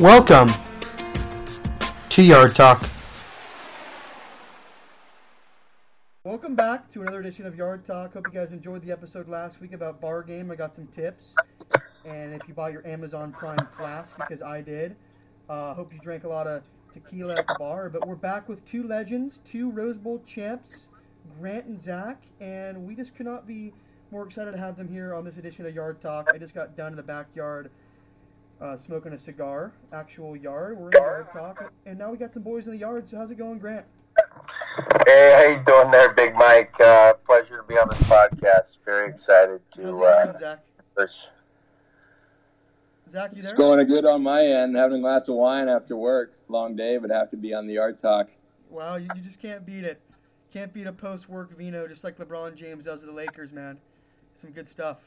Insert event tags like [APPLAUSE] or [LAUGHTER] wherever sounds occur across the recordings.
Welcome to Yard Talk. Welcome back to another edition of Yard Talk. Hope you guys enjoyed the episode last week about bar game. I got some tips, and if you bought your Amazon Prime flask, because I did, uh, hope you drank a lot of tequila at the bar. But we're back with two legends, two Rose Bowl champs, Grant and Zach, and we just could not be more excited to have them here on this edition of Yard Talk. I just got done in the backyard uh, smoking a cigar, actual yard. We're in the Yard Talk, and now we got some boys in the yard. So how's it going, Grant? Hey, how you doing there, Big Mike? Uh, pleasure to be on this podcast. Very excited How's it to. going, Uh, Zach? first- Zach, you It's going good on my end. Having a glass of wine after work. Long day, but have to be on the Yard Talk. Wow, you, you just can't beat it. Can't beat a post-work vino just like LeBron James does to the Lakers, man. Some good stuff.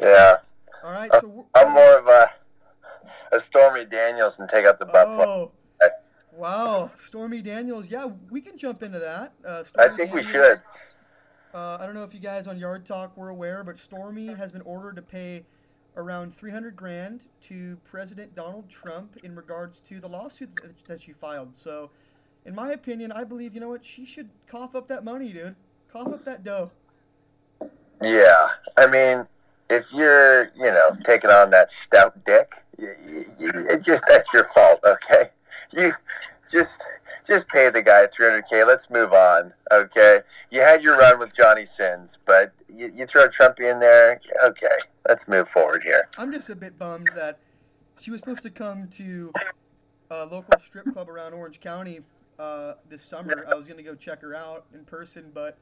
yeah, All right, so we're, I'm more of a a Stormy Daniels and take out the butt plug. oh, wow, Stormy Daniels. Yeah, we can jump into that. Uh, I think we should. Uh, I don't know if you guys on Yard Talk were aware, but Stormy has been ordered to pay around 300 grand to President Donald Trump in regards to the lawsuit that she filed. So, in my opinion, I believe you know what she should cough up that money, dude. Cough up that dough. Yeah, I mean, if you're, you know, taking on that stout dick, you, you, it just that's your fault. Okay, you just just pay the guy 300k. Let's move on. Okay, you had your run with Johnny Sins, but you, you throw Trump in there. Okay, let's move forward here. I'm just a bit bummed that she was supposed to come to a local strip club around Orange County uh, this summer. I was to go check her out in person, but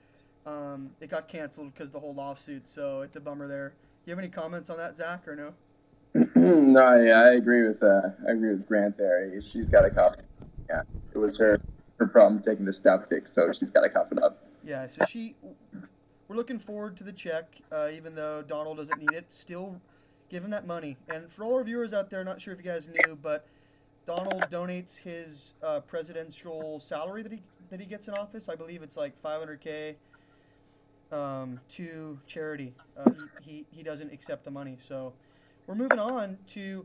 um, it got canceled because the whole lawsuit. So it's a bummer there. You have any comments on that, Zach, or no? [CLEARS THROAT] no, I, I agree with uh, I agree with Grant there. She's got to cough. Yeah, it was her her problem taking the stout pick, so she's got to cough it up. Yeah, so she. We're looking forward to the check, uh, even though Donald doesn't need it. Still, give him that money. And for all our viewers out there, not sure if you guys knew, but Donald donates his uh, presidential salary that he that he gets in office. I believe it's like 500k um, to charity. Uh, he, he doesn't accept the money. So we're moving on to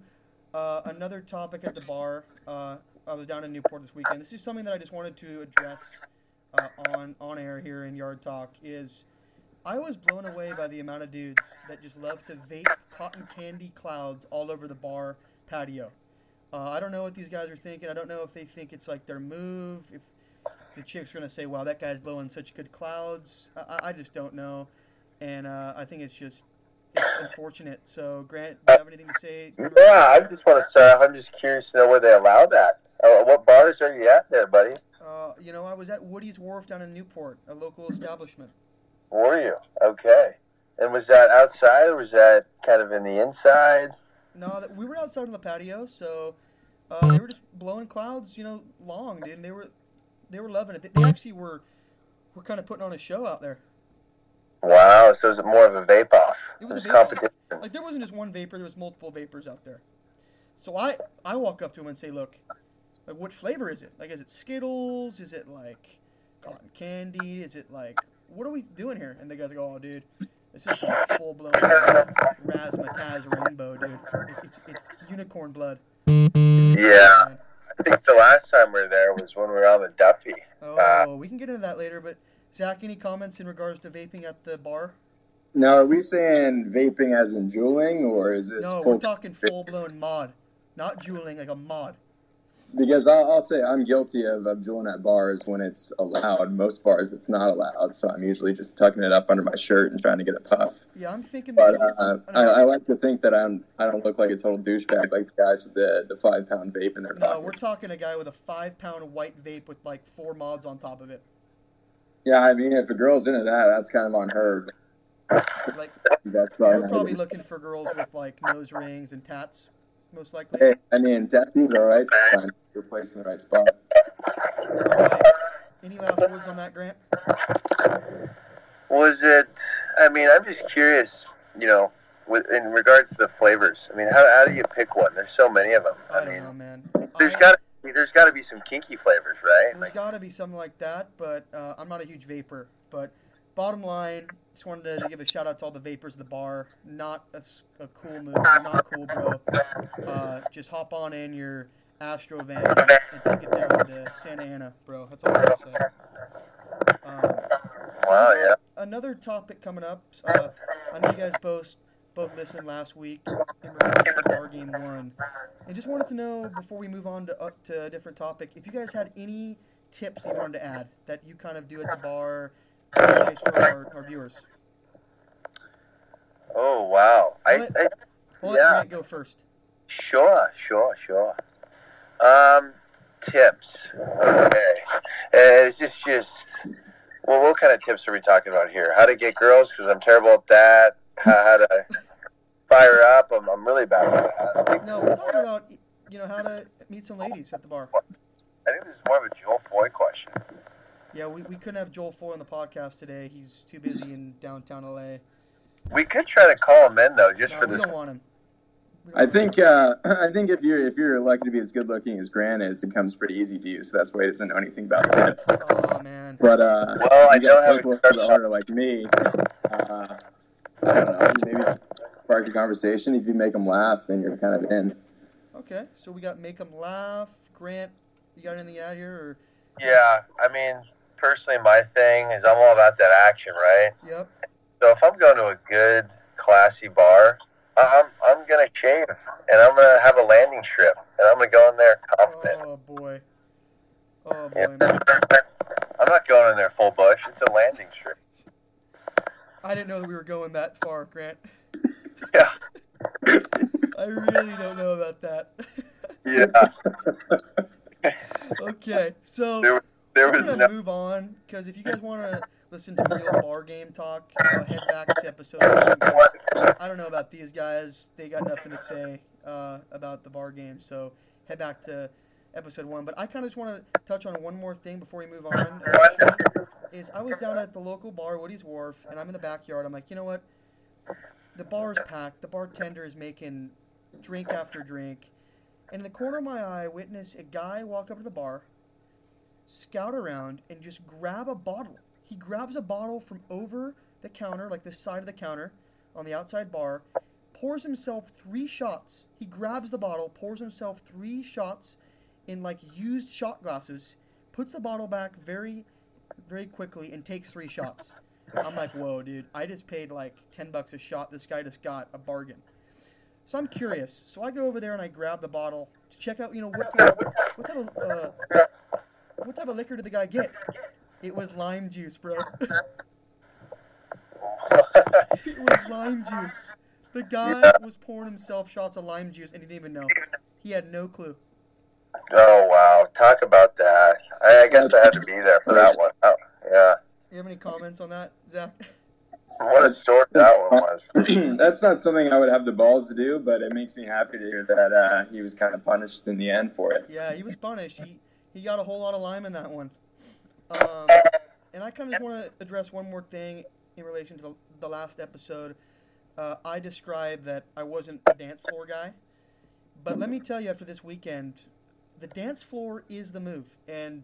uh, another topic at the bar. Uh, I was down in Newport this weekend. This is something that I just wanted to address uh, on on air here in Yard Talk. Is I was blown away by the amount of dudes that just love to vape cotton candy clouds all over the bar patio. Uh, I don't know what these guys are thinking. I don't know if they think it's like their move. If the chicks are gonna say, "Wow, that guy's blowing such good clouds," I, I- just don't know, and uh, I think it's just it's unfortunate. So, Grant, do you have anything to say? Yeah, I just want to start off. I'm just curious to know where they allow that. Uh, what bars are you at there, buddy? Uh, you know, I was at Woody's Wharf down in Newport, a local establishment. Were you? Okay. And was that outside or was that kind of in the inside? No, we were outside on the patio, so uh, they were just blowing clouds, you know, long, dude. And they were they were loving it. They, they hmm. actually were were kind of putting on a show out there. Wow. So is it more of a vape off? It was a There's vape competition. Like there wasn't just one vapor; there was multiple vapors out there. So I I walk up to him and say, "Look, like what flavor is it? Like is it Skittles? Is it like cotton candy? Is it like what are we doing here?" And the guy's like, "Oh, dude." This is some full blown razzmatazz rainbow, dude. It, it's, it's unicorn blood. Yeah. I think the last time we were there was when we were on the Duffy. Uh, oh, we can get into that later. But Zach, any comments in regards to vaping at the bar? Now, are we saying vaping as in juuling, or is this? No, full- we're talking full blown mod, not juuling like a mod. Because I'll, I'll say I'm guilty of, of juuling at bars when it's allowed. Most bars it's not allowed, so I'm usually just tucking it up under my shirt and trying to get a puff. Yeah, I'm thinking But that. uh, I, I like to think that I'm I don't look like a total douchebag like the guys with the, the five pound vape in their no, pocket. we're talking a guy with a five pound white vape with like four mods on top of it. Yeah, I mean, if a girl's into that, that's kind of on her. Like That's we're probably looking for girls with like nose rings and tats, most likely. Hey, I mean, tattoos are alright. Fine. You're placed in the right spot. All right. Any last words on that, Grant? Was it? I mean, I'm just curious. You know, with, in regards to the flavors. I mean, how, how do you pick one? There's so many of them. I I don't mean, know, man. there's I- got there's got to be some kinky flavors, right? There's Like, got to be something like that, but uh, I'm not a huge vapor. But bottom line, just wanted to give a shout out to all the vapors of the bar. Not a cool move. Not cool, bro. Uh, just hop on in your Astro van and take it down to Santa Ana, bro. That's all I'm gonna say. Um, so Wow, yeah. Another topic coming up. Uh, I know you guys both both listened last week in regards to bar game one, and just wanted to know before we move on to uh, to a different topic, if you guys had any tips you wanted to add that you kind of do at the bar, for our, our viewers. Oh wow. I, Let- I We'll Yeah. Go first. Sure, sure, sure. Um, tips. Okay. Uh, It's just, just. Well, what kind of tips are we talking about here? How to get girls? Because I'm terrible at that. How, how to fire up? I'm, I'm really bad at that. No, we're talking about you know how to meet some ladies at the bar. I think this is more of a Joel Foy question. Yeah, we, we couldn't have Joel Foy on the podcast today. He's too busy in downtown LA. We could try to call him in though, just No, for we this. don't want him. I think uh, [LAUGHS] I think if you're if you're lucky to be as good looking as Grant is, it comes pretty easy to you. So that's why he doesn't know anything about tips. him. Oh man. But uh, Well, I don't got have people a a little harder like me. Uh, I don't know. Maybe spark a conversation. If you make them laugh, then you're kind of in. Okay, so we got make them laugh. Grant, you got anything out here? Or Yeah, I mean, personally, my thing is I'm all about that action, right? yep. So if I'm going to a good, classy bar, I'm I'm gonna shave and I'm gonna have a landing strip and I'm gonna go in there confident. Oh boy. Oh boy. Yeah. I'm not going in there full bush. It's a landing strip. I didn't know that we were going that far, Grant. Yeah. [LAUGHS] I really don't know about that. Yeah. [LAUGHS] okay, so There, was gonna no. move on because if you guys want to listen to real bar game talk, uh, head back to episode one. I don't know about these guys; they got nothing to say uh, about the bar game. So head back to episode one. But I kind of just want to touch on one more thing before we move on. Is I was down at the local bar, Woody's Wharf, and I'm in the backyard. I'm like, you know what? The bar is packed. The bartender is making drink after drink. And in the corner of my eye, I witness a guy walk up to the bar, scout around, and just grab a bottle. He grabs a bottle from over the counter, like the side of the counter on the outside bar, pours himself three shots. He grabs the bottle, pours himself three shots in like used shot glasses, puts the bottle back very, very quickly, and takes three shots. I'm like, whoa, dude! I just paid like ten bucks a shot. This guy just got a bargain. So I'm curious. So I go over there and I grab the bottle to check out, you know, what type, what type of uh, what type of liquor did the guy get? It was lime juice, bro. [LAUGHS] it was lime juice. The guy was pouring himself shots of lime juice and he didn't even know. He had no clue. oh wow! Talk about that. I, I guess I had to be there for that one. Oh, yeah. You have any comments on that, Zach? What a story that one was. [CLEARS THROAT] That's not something I would have the balls to do, but it makes me happy to hear that uh, he was kind of punished in the end for it. Yeah, he was punished. He he got a whole lot of lime in that one. Um, and I kind of just want to address one more thing in relation to the, the last episode. Uh, I described that I wasn't a dance floor guy, but let me tell you, after this weekend, the dance floor is the move. And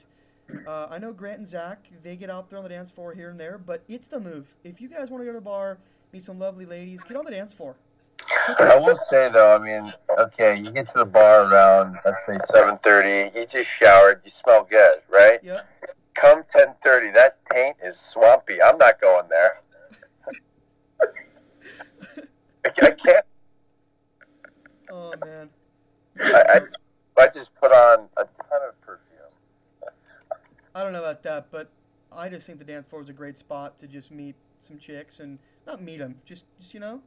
uh, I know Grant and Zach they get out there on the dance floor here and there, but it's the move. If you guys want to go to the bar, meet some lovely ladies, get on the dance floor. I will say though, I mean, okay, you get to the bar around let's say seven thirty. You just showered, you smell good, right? Yep. Come ten thirty, that paint is swampy. I'm not going there. I, [LAUGHS] I can't. Oh man. I, I, I just put on a ton of perfume. I don't know about that, but I just think the dance floor is a great spot to just meet some chicks and not meet them, just, just you know,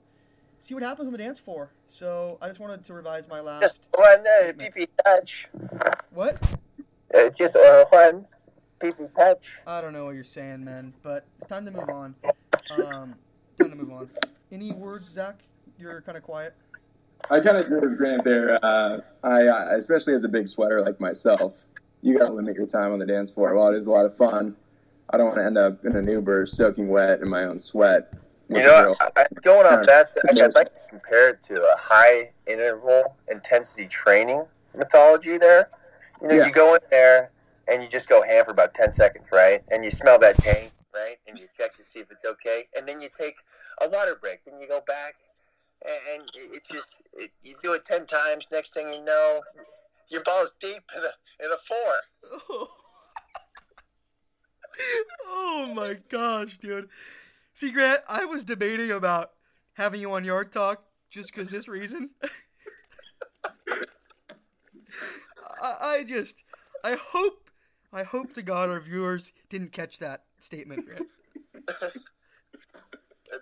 see what happens on the dance floor. So I just wanted to revise my last. Just one uh, pee touch. What? Uh, just uh, one pee touch. I don't know what you're saying, man, but it's time to move on. Um, time to move on. Any words, Zach? You're kind of quiet. I kind of agree with Grant there. Uh, I, uh, especially as a big sweater like myself, you got to limit your time on the dance floor. While it is a lot of fun, I don't want to end up in an Uber soaking wet in my own sweat. With You know. I, I, going off that, Zach, Yeah. I'd like to compare it to a high interval intensity training mythology there. You know, Yeah. you go in there and you just go ham for about 10 seconds, right? And you smell that tank right? And you check to see if it's okay, and then you take a water break. Then you go back, and, and it just it, you do it ten times. Next thing you know, your ball's deep in a in a four. [LAUGHS] Oh my gosh, dude. See, Grant, I was debating about having you on Yard Talk just because this reason. I, I just, I hope, I hope to God our viewers didn't catch that statement, Grant. [LAUGHS]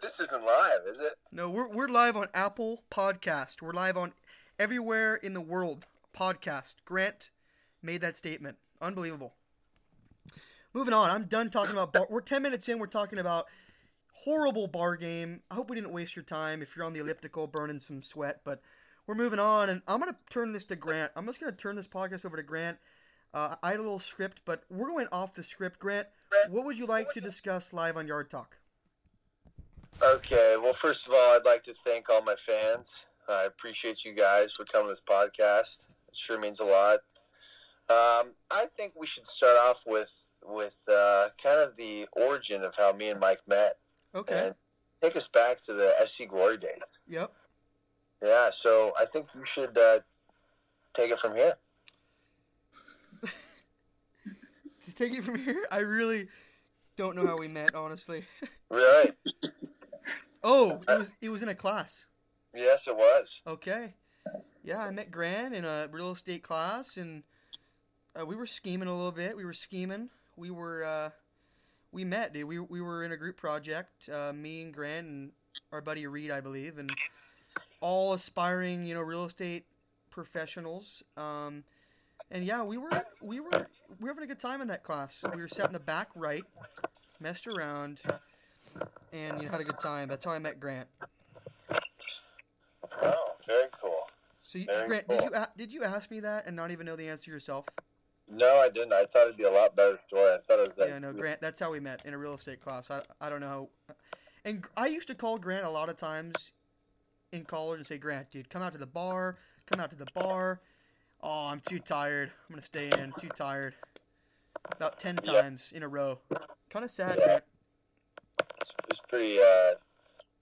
This isn't live, is it? No, we're, we're live on Apple Podcast. We're live on everywhere in the world podcast. Grant made that statement. Unbelievable. Moving on. I'm done talking about bar. We're 10 minutes in. We're talking about horrible bar game. I hope we didn't waste your time if you're on the elliptical burning some sweat, but we're moving on. And I'm going to turn this to Grant. I'm just going to turn this podcast over to Grant. Uh, I had a little script, but we're going off the script. Grant, what would you like to discuss live on Yard Talk? Okay. Well, first of all, I'd like to thank all my fans. I appreciate you guys for coming to this podcast. It sure means a lot. Um, I think we should start off with with uh, kind of the origin of how me and Mike met, Okay. take us back to the SC Glory days. Yep. Yeah. So I think you should uh, take it from here. [LAUGHS] To take it from here, I really don't know how we met, honestly. [LAUGHS] Really? Oh, it was it was in a class. yes, it was. Okay. Yeah, I met Grant in a real estate class, and uh, we were scheming a little bit. We were scheming. We were uh, we met, dude. We we were in a group project. Uh, me and Grant and our buddy Reed, I believe, and all aspiring, you know, real estate professionals. Um, and yeah, we were we were we were having a good time in that class. We were sat in the back right, messed around, and you know, had a good time. That's how I met Grant. Oh, very cool. So, you, Very Grant, cool. did you did you ask me that and not even know the answer yourself? No, I didn't. I thought it'd be a lot better story. I thought it was like yeah, no, Grant. That's how we met in a real estate class. I, I don't know. And I used to call Grant a lot of times in college and say, Grant, dude, come out to the bar. Come out to the bar. Oh, I'm too tired. I'm gonna stay in. Too tired. About ten Yeah. times in a row. Kind of sad, Yeah. Grant. It's, it's pretty uh,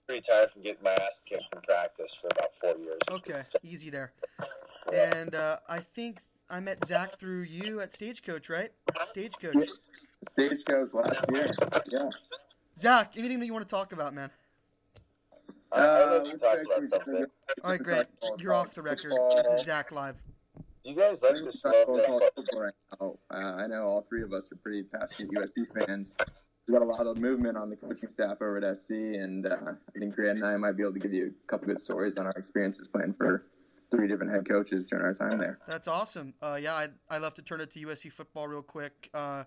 pretty tired from getting my ass kicked in practice for about four years. Okay, easy there. And uh, I think I met Zach through you at Stagecoach, right? Stagecoach. Stagecoach last year. Yeah. Zach, anything that you want to talk about, man? I, I know Uh, you talked about something. All right, about Grant, you're off the record. football. This is Zach live. Do you guys like Let's this talk smoke? about that college I'm- right now. Uh, I know all three of us are pretty passionate USC fans. We've got a lot of movement on the coaching staff over at SC, and uh, I think Grant and I might be able to give you a couple good stories on our experiences playing for three different head coaches during our time there. That's awesome. Uh, yeah, I'd, I'd love to turn it to USC football real quick. Uh,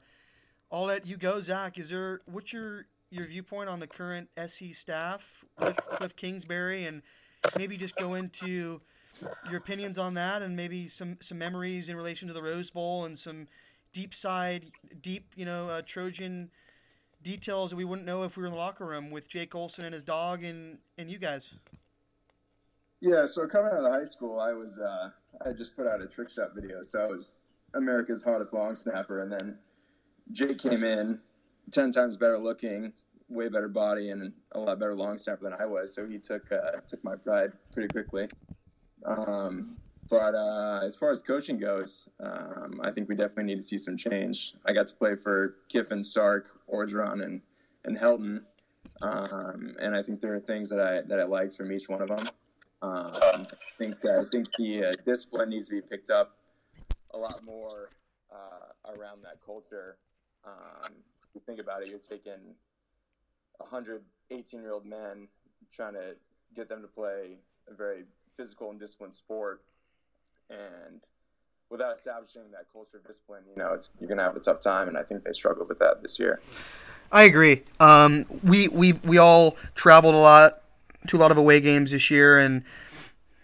I'll let you go, Zach. Is there what's your your viewpoint on the current SC staff, with Kliff Kingsbury, and maybe just go into your opinions on that, and maybe some some memories in relation to the Rose Bowl and some deep side, deep you know uh, Trojan details that we wouldn't know if we were in the locker room with Jake Olson and his dog and and you guys. Yeah, so coming out of high school, I was uh, I just put out a trick shot video, so I was America's hottest long snapper, and then Jake came in, ten times better looking, way better body, and a lot better long snapper than I was. So he took uh, took my pride pretty quickly. Um, but uh, as far as coaching goes, um, I think we definitely need to see some change. I got to play for Kiffin, Sark, Orgeron, and and Helton, um, and I think there are things that I that I liked from each one of them. Um, I think I think the uh, discipline needs to be picked up a lot more uh, around that culture. Um, if you think about it, you're taking 118 year old men trying to get them to play a very physical and disciplined sport, and without establishing that culture of discipline, you know, it's you're gonna have a tough time. And I think they struggled with that this year. I agree. Um, we, we we all traveled a lot to a lot of away games this year, and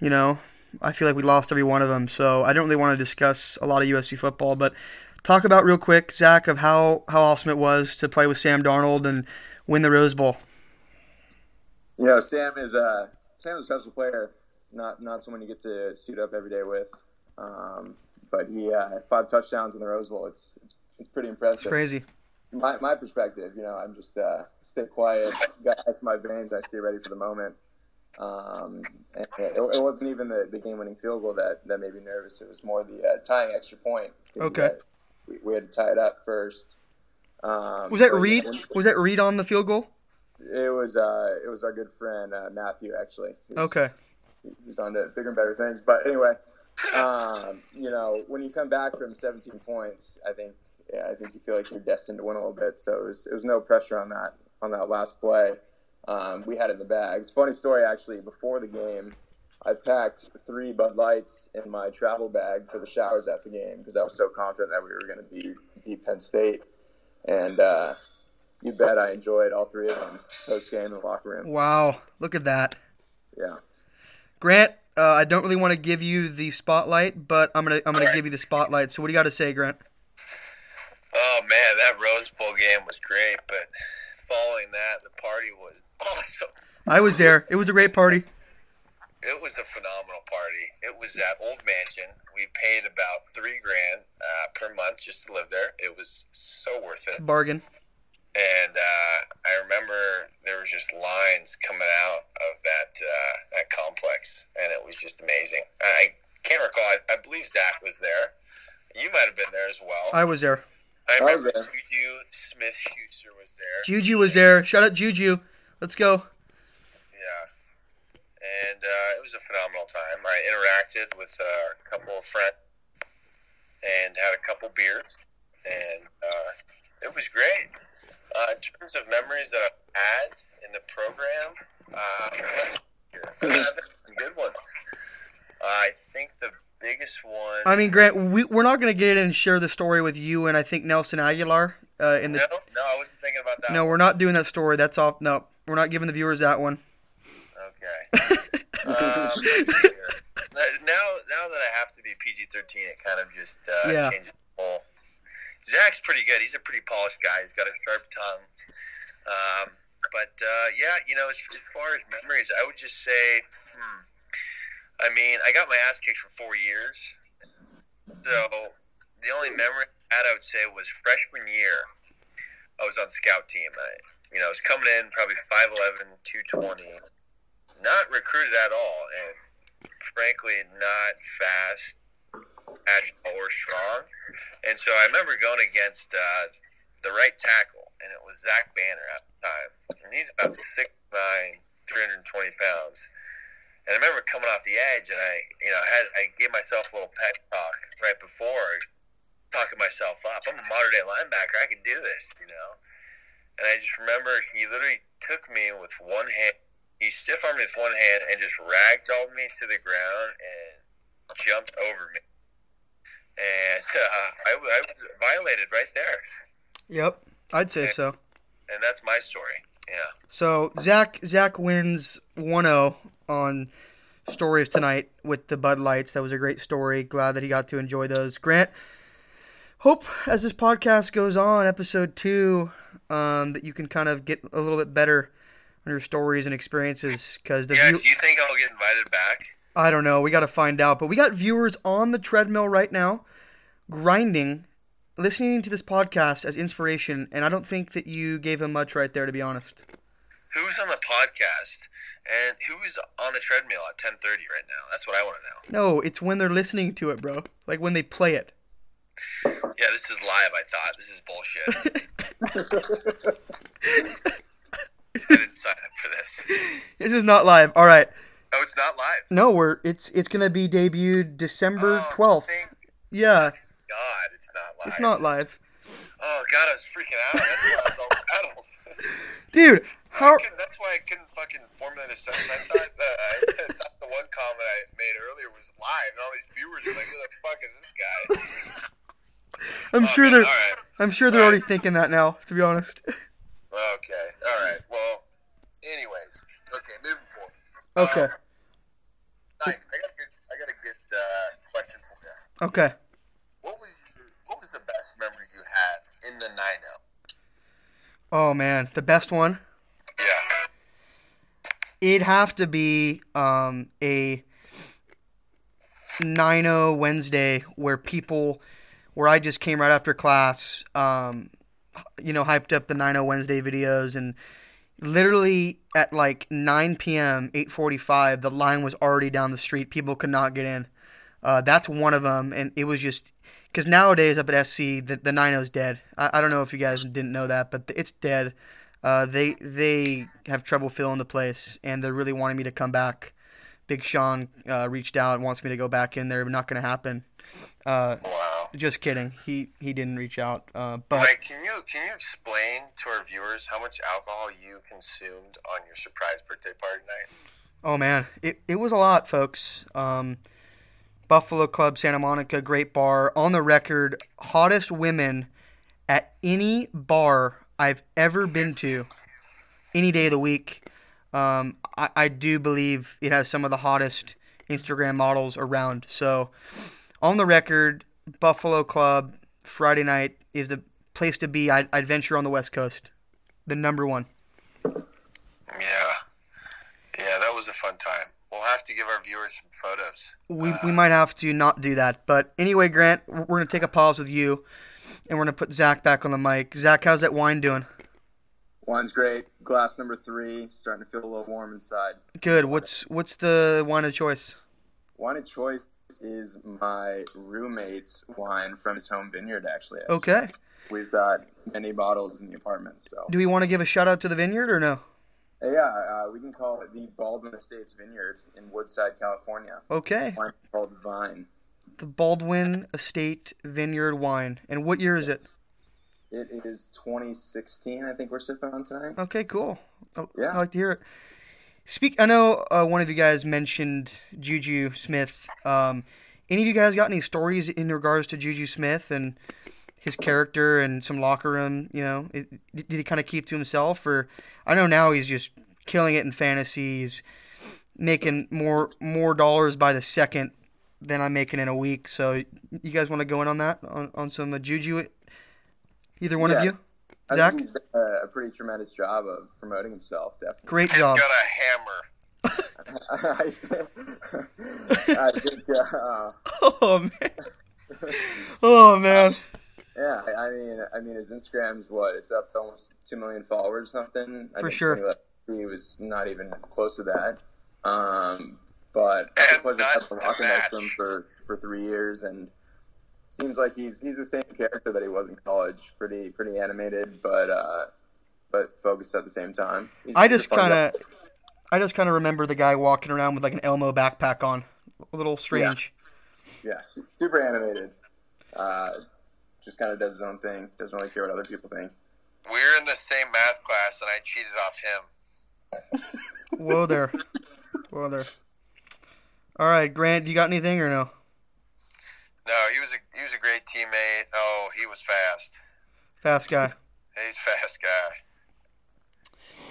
you know, I feel like we lost every one of them. So I don't really want to discuss a lot of USC football, but talk about real quick, Zach, of how how awesome it was to play with Sam Darnold and win the Rose Bowl. You know, Sam is a Sam's a special player. Not not someone you get to suit up every day with. Um, but he uh, five touchdowns in the Rose Bowl. It's it's, it's pretty It's impressive. crazy. My my perspective, you know, I'm just uh, stay quiet, got ice in my veins, I stay ready for the moment. Um, it, it wasn't even the, the game winning field goal that, that made me nervous. It was more the uh, tying extra point. Okay. We, we had to tie it up first. Um, Was that Reed? when- Was that Reed on the field goal? It was uh, it was our good friend uh, Matthew actually. He was- Okay. He's on to bigger and better things. But anyway, um, you know, when you come back from 17 points, I think yeah, I think you feel like you're destined to win a little bit. So it was, it was no pressure on that on that last play. Um, we had it in the bags. Funny story actually. Before the game, I packed three Bud Lights in my travel bag for the showers after the game because I was so confident that we were going to beat beat Penn State. And uh, you bet I enjoyed all three of them post game in the locker room. Wow. Look at that. Yeah. Grant, uh, I don't really want to give you the spotlight, but I'm gonna I'm gonna give you the spotlight. So what do you got to say, Grant? Oh man, that Rose Bowl game was great, but following that, the party was [LAUGHS] awesome. I was there. It was a great party. It was a phenomenal party. It was that Old Mansion. We paid about three grand uh, per month just to live there. It was so worth it. Bargain. And uh, I remember there was just lines coming out of that uh, that complex, and it was just amazing. I can't recall. I, I believe Zach was there. You might have been there as well. I was there. I I remember there. Juju Smith Schuster was there. Juju was there. Shout out Juju. Let's go. Yeah. And uh, it was a phenomenal time. I interacted with a couple of friends and had a couple beers, and uh, it was great. Uh, in terms of memories that I've had in the program, uh, let's see. I have some good ones. I think the biggest one. I mean, Grant, we, we're not going to get in and share the story with you and I think Nelson Agholor. Uh, in the no, no, I wasn't thinking about that. no, we're not doing that story. That's off. No, we're not giving the viewers that one. Okay. [LAUGHS] um, let's see here. Now, now that I have to be PG thirteen, it kind of just uh, Yeah. changes the whole. Zach's pretty good. He's a pretty polished guy. He's got a sharp tongue. Um, but uh, yeah, you know, as, as far as memories, I would just say, hmm, I mean, I got my ass kicked for four years. So the only memory I had, I would say, was freshman year. I was on scout team. I, you know, I was coming in probably 5'11", 220 not recruited at all, and frankly, not fast, agile, or strong. And so I remember going against uh, the right tackle, and it was Zach Banner at the time, and he's about 6'9", 320 pounds. And I remember coming off the edge, and I, you know, had I gave myself a little pep talk right before, talking myself up. I'm a modern day linebacker. I can do this, you know. And I just remember he literally took me with one hand he stiff armed me with one hand and just ragdolled me to the ground and jumped over me. And [LAUGHS] uh, I, I was violated right there. Yep, I'd say so. And that's my story. Yeah. So Zach Zach wins 1-0 on stories tonight with the Bud Lights. That was a great story. Glad that he got to enjoy those. Grant, hope as this podcast goes on, episode two, um, that you can kind of get a little bit better on your stories and experiences. Because the Yeah. view- Do you think I'll get invited back? I don't know. We got to find out. But we got viewers on the treadmill right now, grinding, listening to this podcast as inspiration. And I don't think that you gave him much right there, to be honest. Who's on the podcast and who is on the treadmill at 10:30 right now? That's what I want to know. No, it's when they're listening to it, bro. Like when they play it. Yeah, this is live. I thought this is bullshit. [LAUGHS] I didn't sign up for this. This is not live. All right. Oh, it's not live. No, we're it's it's gonna be debuted December Oh, twelfth. Yeah, God, it's not live. it's not live, Oh God, I was freaking out. That's why I was all rattled. [LAUGHS] dude. How? I that's why I couldn't fucking formulate a sentence. I thought that I [LAUGHS] thought the one comment I made earlier was live, and all these viewers are like, "Who the fuck is this guy?" [LAUGHS] I'm Oh, sure man, they're. I'm sure they're already thinking that now. To be honest. Okay. All right. Well. Anyways. Okay. Moving forward. Okay. Um, Mike, I got a good. I got a good uh, question for you. Okay. What was what was the best memory you had in the nine zero? Oh man, the best one. It'd have to be um, a 9 Wednesday where people, where I just came right after class, um, you know, hyped up the 90 Wednesday videos and literally at like 9 p.m., 8:45, the line was already down the street. People could not get in. Uh, that's one of them, and it was just because nowadays up at SC, the the 90 is dead. I, I don't know if you guys didn't know that, but it's dead. Uh, they they have trouble filling the place, and they're really wanting me to come back. Big Sean uh, reached out and wants me to go back in there, not going to happen. Uh, Wow. just kidding. He he didn't reach out. Uh, but Mike, can you can you explain to our viewers how much alcohol you consumed on your surprise birthday party night? oh man, it it was a lot, folks. Um, Buffalo Club, Santa Monica, great bar. On the record, hottest women at any bar I've ever been to, any day of the week. Um, I, I do believe it has some of the hottest Instagram models around. So, on the record, Buffalo Club Friday night is the place to be. I'd, I'd venture on the West Coast, the number one. Yeah, yeah, that was a fun time. We'll have to give our viewers some photos. We, we might have to not do that. But anyway, Grant, we're going to take a pause with you, and we're going to put Zach back on the mic. Zach, how's that wine doing? Wine's great. Glass number three, starting to feel a little warm inside. Good. What's what's the wine of choice? Wine of choice is my roommate's wine from his home vineyard, actually. Okay. We've got many bottles in the apartment, so. Do we want to give a shout out to the vineyard or no? Yeah, uh, we can call it the Baldwin Estates Vineyard in Woodside, California. Okay. Wine called Vine. The Baldwin Estate Vineyard wine. And what year is it? It is 2016, I think we're sipping on tonight. Okay, cool. I, Yeah. I like to hear it. Speak. I know uh, one of you guys mentioned Juju Smith. Um, any of you guys got any stories in regards to Juju Smith and his character and some locker room? You know, it, did he kind of keep to himself, or I know now he's just killing it in fantasy. He's making more more dollars by the second than I'm making in a week. So you guys want to go in on that on, on some uh, Juju? Either one of you, I Zach. think he's done a, a pretty tremendous job of promoting himself, definitely. Great job. He's got a hammer. I, [LAUGHS] I think, uh, [LAUGHS] Oh man. Oh man. yeah, I I mean, I mean, his Instagram's what? It's up to almost two million followers, or something. I For think sure. He was not even close to that. Um, but I And was nuts up to rocking next to him for for three years, and seems like he's he's the same character that he was in college. Pretty pretty animated, but uh, but focused at the same time. He's- I just kind of, I just kind of remember the guy walking around with like an Elmo backpack on, a little strange. yeah, su- super animated. Uh, just kind of does his own thing. Doesn't really care what other people think. We're in the same math class, and I cheated off him. Whoa there, whoa there. All right, Grant, you got anything or no? No, he was a he was a great teammate. Oh, he was fast. Fast guy. [LAUGHS] He's fast guy.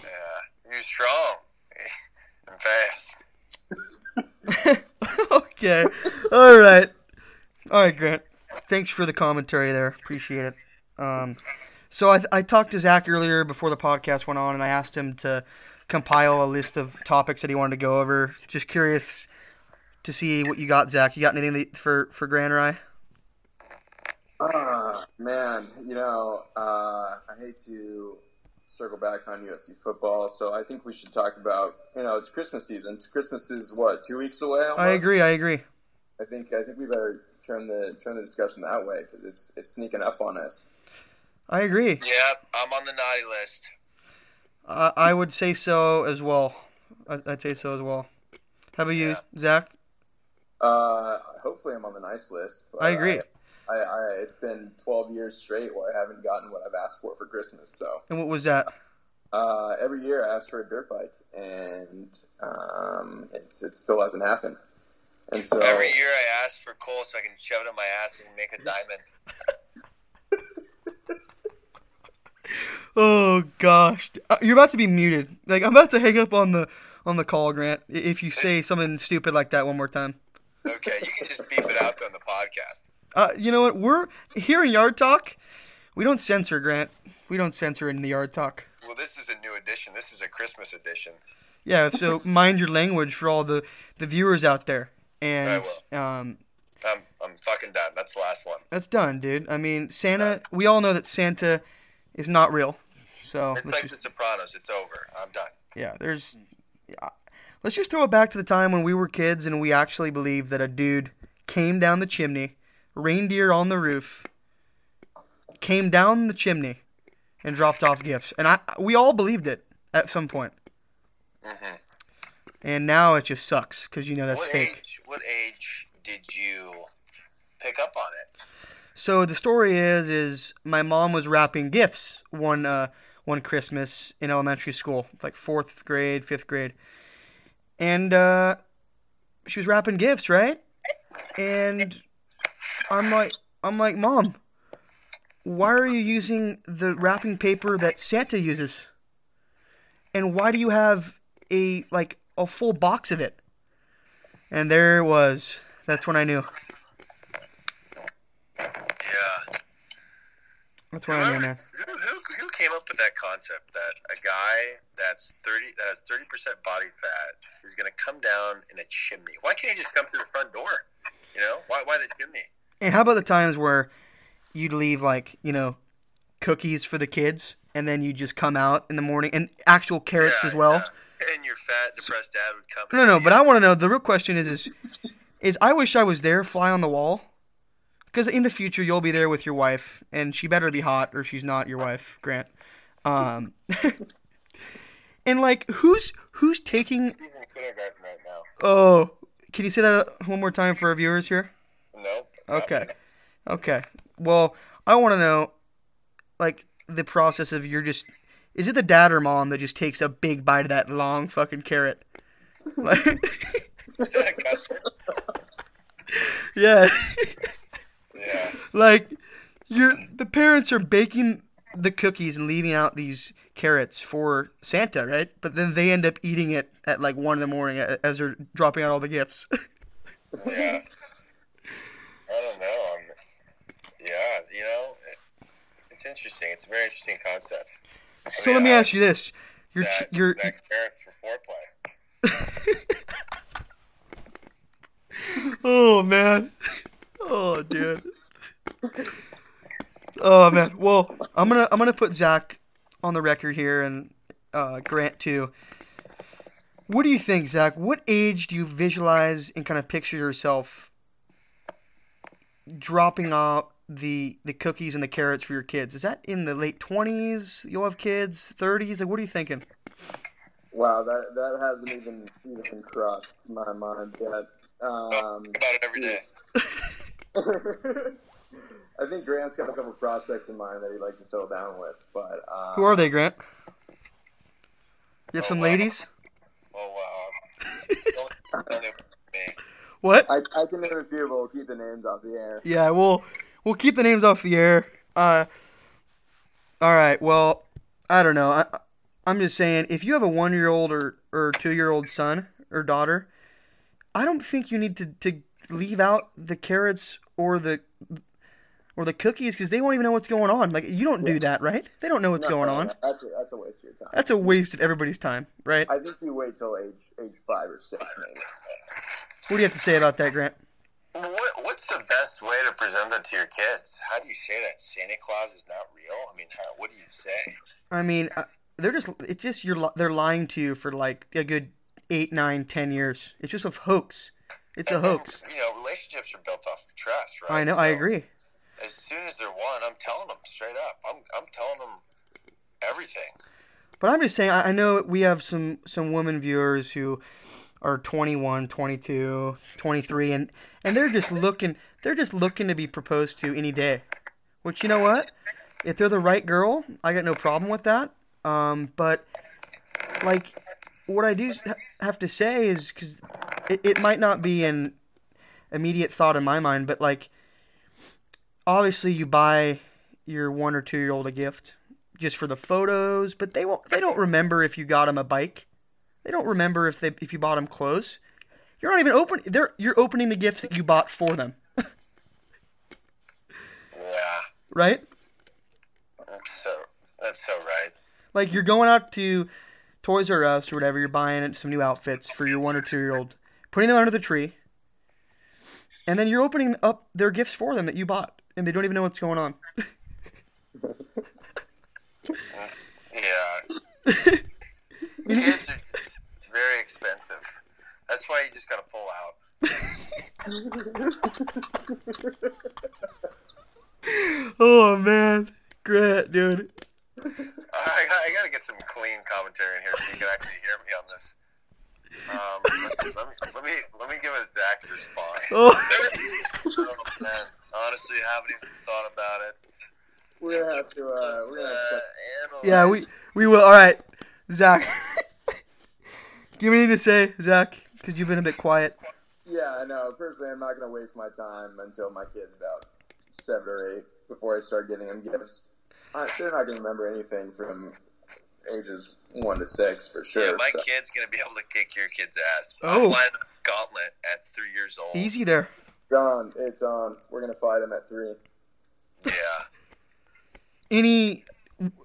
Yeah, he was strong [LAUGHS] and fast. [LAUGHS] okay. All right. All right, Grant. Thanks for the commentary there. Appreciate it. Um, so I, I talked to Zach earlier before the podcast went on, and I asked him to compile a list of topics that he wanted to go over. Just curious to see what you got, Zach. You got anything for for Grand Rye? Ah, man, you know, uh, I hate to circle back on USC football, so I think we should talk about, you know, it's Christmas season. Christmas is what two weeks away. Almost? I agree. I agree. I think I think we better turn the turn the discussion that way because it's it's sneaking up on us. I agree. Yep, I'm on the naughty list. I I would say so as well. I, I'd say so as well. How about you, Zach? Uh, hopefully, I'm on the nice list. But I agree. I, I, it's been 12 years straight where I haven't gotten what I've asked for for Christmas. So And what was that? uh, every year I ask for a dirt bike, and um, it's it still hasn't happened. And so Every year I ask for coal so I can shove it in my ass and make a diamond. [LAUGHS] Oh gosh, Uh, you're about to be muted. Like I'm about to hang up on the on the call, Grant. If you say something stupid like that one more time. Okay, you can just beep it out on the podcast. Uh, you know what? We're here in Yard Talk. We don't censor, Grant. We don't censor in the Yard Talk. Well, this is a new edition. This is a Christmas edition. Yeah. So [LAUGHS] mind your language for all the the viewers out there. And um, I'm I'm fucking done. That's the last one. that's done, dude. I mean, Santa. We all know that Santa is not real. So It's let's like just- The Sopranos. It's over. I'm done. yeah, there's. Let's just throw it back to the time when we were kids and we actually believed that a dude came down the chimney, reindeer on the roof, came down the chimney, and dropped off gifts, and I we all believed it at some point. hmm And now it just sucks because you know that's what fake. age? What age did you pick up on it? So the story is, is my mom was wrapping gifts one uh, one Christmas in elementary school, like fourth grade, fifth grade, and uh, she was wrapping gifts, right? And I'm like, I'm like, mom, why are you using the wrapping paper that Santa uses? And why do you have a like a full box of it? And there it was. That's when I knew. Yeah. That's when I knew, Whoever- man. Who, who, who came up with that concept that a guy that's thirty that has thirty percent body fat is going to come down in a chimney? Why can't he just come through the front door? You know, why why the chimney? And how about the times where you'd leave like you know cookies for the kids, and then you just come out in the morning and actual carrots Yeah, as well? yeah. And your fat, depressed dad would come. No, no, but I want to know. The real question is, is, is I wish I was there, fly on the wall, because in the future you'll be there with your wife, and she better be hot, or she's not your wife, Grant. Um, [LAUGHS] and like, who's who's taking? He's in kindergarten right now. Oh, can you say that one more time for our viewers here? No. Okay. Okay. Well, I want to know, like, the process of you're just. Is it the dad or mom that just takes a big bite of that long fucking carrot? Like, [LAUGHS] Is that a [LAUGHS] yeah. Yeah. like, you're the parents are baking the cookies and leaving out these carrots for Santa, right? But then they end up eating it at like one in the morning as they're dropping out all the gifts. Yeah. [LAUGHS] I don't know. I'm, yeah, you know, it, it's interesting. It's a very interesting concept. so let me ask you this: you're that, you're that carrot for foreplay. [LAUGHS] Oh man. Oh dude. Oh man. Well, I'm gonna I'm gonna put Zach on the record here and uh, Grant too. What do you think, Zach? What age do you visualize and kind of picture yourself dropping off the the cookies and the carrots for your kids? Is that in the late twenties? You'll have kids, thirties. Like, what are you thinking? Wow, that that hasn't even even crossed my mind yet. Um, About it every day. [LAUGHS] [LAUGHS] [LAUGHS] I think Grant's got a couple prospects in mind that he'd like to settle down with, but um, Who are they, Grant? You have Oh, some wow. ladies. Oh wow. [LAUGHS] Don't- don't do it for me. What? I, I can name a few, but we'll keep the names off the air. Yeah, we'll we'll keep the names off the air. Uh, all right. Well, I don't know. I, I'm just saying, if you have a one year old or or two year old son or daughter, I don't think you need to to leave out the carrots or the or the cookies because they won't even know what's going on. Like you don't do that, right? They don't know what's No, going no, on. That's a, that's a waste of your time. That's a waste of everybody's time, right? I think you wait till age age five or six, maybe. What do you have to say about that, Grant? What, what's the best way to present that to your kids? How do you say that Santa Claus is not real? I mean, how, what do you say? I mean, uh, they're just it's just you're they're lying to you for like a good eight, nine, ten years. It's just a hoax. It's a And- and, hoax. you know, relationships are built off of trust, right? I know. I agree. As soon as they're one, I'm telling them straight up. I'm, I'm telling them everything. But I'm just saying. I I know we have some some women viewers who are 21, 22, 23, and and they're just looking. They're just looking to be proposed to any day. Which you know what? If they're the right girl, I got no problem with that. Um, but like, what I do have to say is because it, it might not be an immediate thought in my mind, but like, obviously you buy your one or two year old a gift just for the photos, but they won't. They don't remember if you got them a bike. They don't remember if they if you bought them clothes. You're not even open. They're you're opening the gifts that you bought for them, Yeah, right? that's so that's so right. Like you're going out to Toys R Us or whatever. You're buying some new outfits for your one or two year old, putting them under the tree, and then you're opening up their gifts for them that you bought, and they don't even know what's going on. Yeah. Kids are just very expensive. That's why you just gotta pull out. [LAUGHS] oh man, Grant, dude. I, I gotta get some clean commentary in here so you can actually hear me on this. Um, let's, let me let me let me give a Zach response. [LAUGHS] Oh, [LAUGHS] Oh, man, honestly, haven't even thought about it. We're gonna have to. Uh, we're gonna have to. Uh, yeah, we we will. All right, Zach. Do you have anything to say, Zach? Because you've been a bit quiet. Yeah, I know. Personally, I'm not gonna waste my time until my kid's about seven or eight before I start getting them gifts. Uh, they're not gonna remember anything from ages one to six for sure. Yeah, my so- kid's gonna be able to kick your kid's ass. Oh. I'm gauntlet at three years old. Easy there. It's on. It's on. We're gonna fight him at three. Yeah. Any?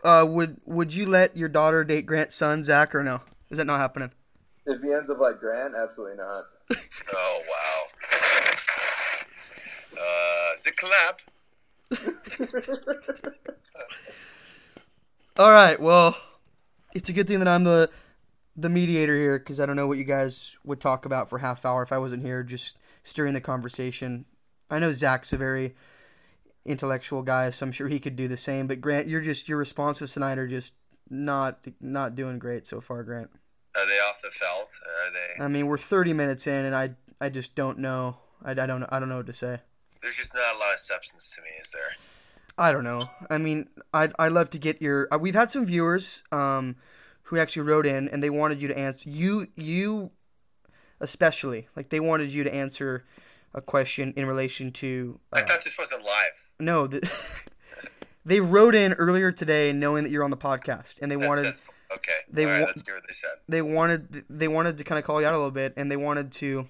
Uh, would would you let your daughter date Grant's son, Zach, or no? Is that not happening? If he ends up like Grant, absolutely not. [LAUGHS] Oh wow. Uh, the clap. [LAUGHS] All right. Well, it's a good thing that I'm the the mediator here because I don't know what you guys would talk about for half hour if I wasn't here, just steering the conversation. I know Zach's a very intellectual guy, so I'm sure he could do the same. But Grant, you're just your responses tonight are just not not doing great so far, Grant. Are they off the felt? Are they? I mean, we're 30 minutes in, and I I just don't know. I, I don't know. I don't know what to say. There's just not a lot of substance to me, is there? I don't know. I mean, I'd, I'd love to get your. Uh, we've had some viewers um, who actually wrote in and they wanted you to answer. You, you especially, like, they wanted you to answer a question in relation to. Uh, I thought this wasn't live. no, the, [LAUGHS] they wrote in earlier today knowing that you're on the podcast and they That's, wanted. that's okay. they All right, wa- let's hear what they said. they wanted they wanted to kind of call you out a little bit and they wanted to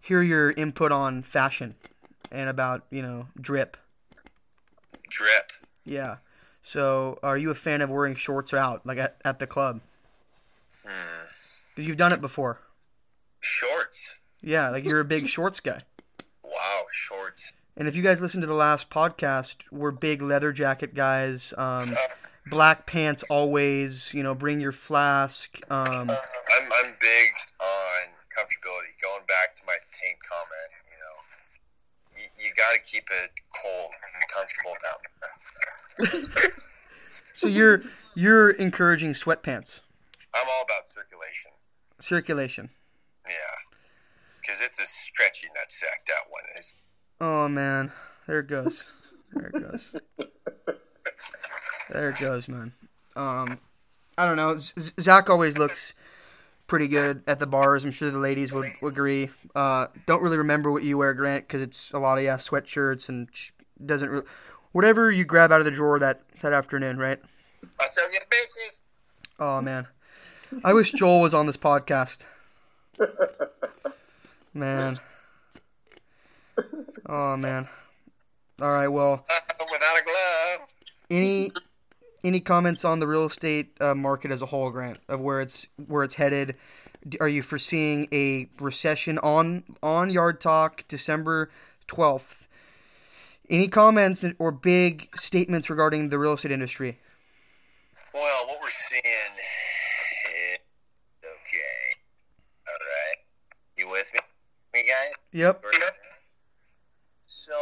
hear your input on fashion and about you know drip Drip. yeah so are you a fan of wearing shorts out like at, at the club Hmm. you've done it before Shorts. yeah like you're a big [LAUGHS] shorts guy Wow, shorts. and if you guys listen to the last podcast we're big leather jacket guys um, Uh, black pants always you know bring your flask um, I'm I'm big on comfortability. Going back to my tank comment, you got to keep it cold and comfortable down there. so you're you're encouraging sweatpants I'm all about circulation. circulation Yeah, because it's a stretchy nutsack. That one is. Oh man, there it goes. There it goes. There it goes, man. Um, I don't know. Z- Zach always looks pretty good at the bars. I'm sure the ladies would, would agree. Uh, don't really remember what you wear, Grant, because it's a lot of yeah sweatshirts and doesn't really whatever you grab out of the drawer that that afternoon, right? I still get bitches. Oh man, I wish Joel was on this podcast. [LAUGHS] Man. Oh man. All right. Well. Uh, without a glove. Any any comments on the real estate uh, market as a whole, Grant, of where it's where it's headed? Are you foreseeing a recession on on Yard Talk December twelfth? Any comments or big statements regarding the real estate industry? Well, what we're seeing is okay. All right, you with me, me guys? Yep. So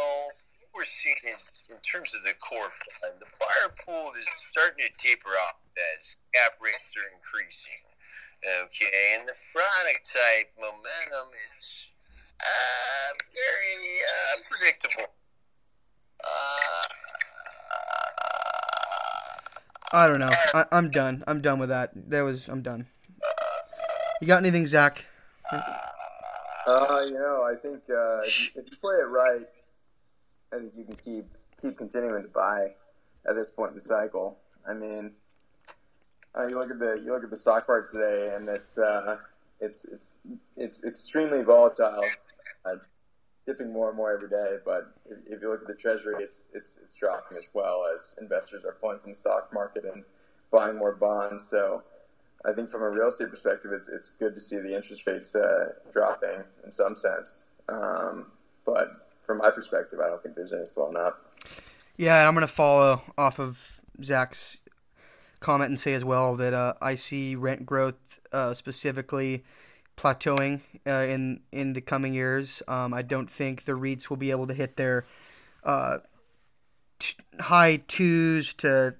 what we're seeing is, in terms of the core fund, the buyer pool is starting to taper off as cap rates are increasing. Okay, and the product type momentum is uh, very uh, predictable. Uh, I don't know. I, I'm done. I'm done with that. That was. I'm done. You got anything, Zach? Uh, you know, I think uh, if you play it right, I think you can keep keep continuing to buy at this point in the cycle. I mean, uh, you look at the you look at the stock market today, and it's uh, it's it's it's extremely volatile, uh, dipping more and more every day. But if, if you look at the treasury, it's it's it's dropping as well as investors are pulling from the stock market and buying more bonds. So. I think from a real estate perspective, it's it's good to see the interest rates uh, dropping in some sense. Um, but from my perspective, I don't think there's any slowing up. Yeah, I'm gonna follow off of Zach's comment and say as well that uh, I see rent growth uh, specifically plateauing uh, in in the coming years. Um, I don't think the REITs will be able to hit their uh, t- high twos to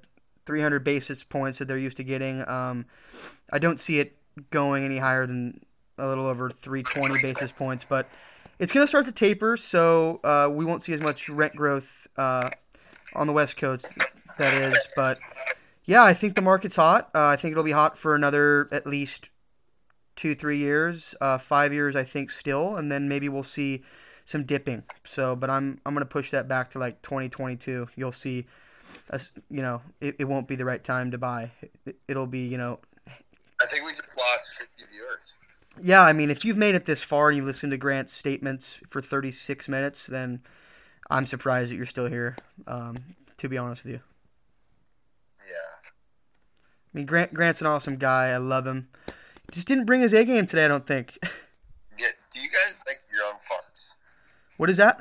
300 basis points that they're used to getting. Um, I don't see it going any higher than a little over 320 basis points, but it's going to start to taper, so uh, we won't see as much rent growth uh, on the West Coast. That is, but yeah, I think the market's hot. Uh, I think it'll be hot for another at least two, three years, uh, five years, I think still, and then maybe we'll see some dipping. So, but I'm I'm gonna push that back to like 2022. You'll see, a, you know, it, it won't be the right time to buy. It, it'll be, you know. I think we just lost 50 viewers. Yeah, I mean, if you've made it this far and you've listened to Grant's statements for 36 minutes, then I'm surprised that you're still here. Um, to be honest with you. Yeah. I mean, Grant Grant's an awesome guy. I love him. Just didn't bring his A game today. I don't think. [LAUGHS] Yeah. Do you guys like your own farts? What is that?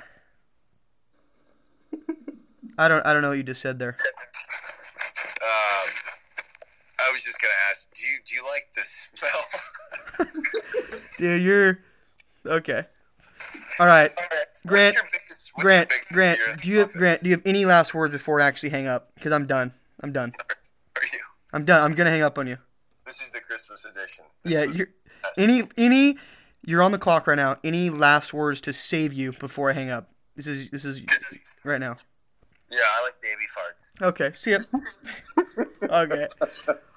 I don't. I don't know what you just said there. [LAUGHS] Um, I was just gonna ask. Do you do you like the smell? [LAUGHS] Dude, you're okay. All right, Grant, biggest, Grant, Grant. Do you have? Grant? Do you have any last words before I actually hang up? Because I'm done. I'm done. Are you? I'm done. I'm gonna hang up on you. This is the Christmas edition. This Yeah. You're, any any. You're on the clock right now. Any last words to save you before I hang up? This is this is right now. Yeah, I like baby farts. Okay, see ya. [LAUGHS] okay.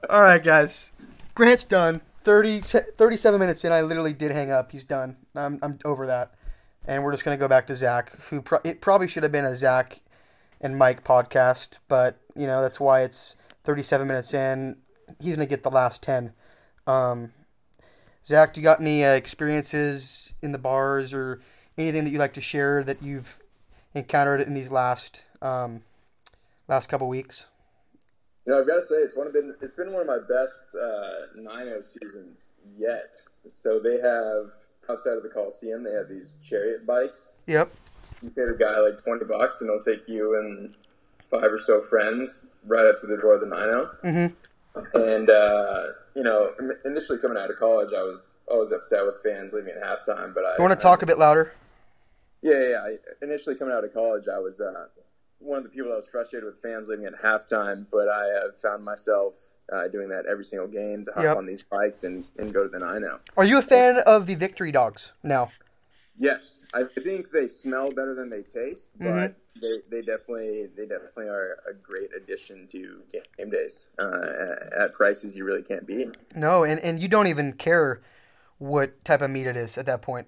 All right, guys. Grant's done. 30, 37 minutes in, I literally did hang up. He's done. I'm, I'm over that. And we're just going to go back to Zach, who pro- it probably should have been a Zach and Mike podcast, but, you know, that's why it's 37 minutes in. He's going to get the last 10. Um, Zach, do you got any uh, experiences in the bars or anything that you'd like to share that you've encountered in these last um, last couple weeks? You know, I've got to say it's one of been it's been one of my best uh, 9 seasons yet. So they have outside of the Coliseum, they have these chariot bikes. Yep. You pay the guy like 20 bucks, and he'll take you and five or so friends right up to the door of the 9 Mhm. And uh, you know, initially coming out of college, I was always upset with fans leaving at halftime. But I You want to talk a bit louder? Yeah, yeah. yeah. I, initially coming out of college, I was uh, one of the people that was frustrated with fans leaving at halftime. But I have found myself uh, doing that every single game to hop Yep. on these bikes and, and go to the nine now. Are you a fan of the Victory Dogs now? Yes, I think they smell better than they taste, but Mhm. they, they definitely they definitely are a great addition to game days uh, at prices you really can't beat. No, and, and you don't even care what type of meat it is at that point.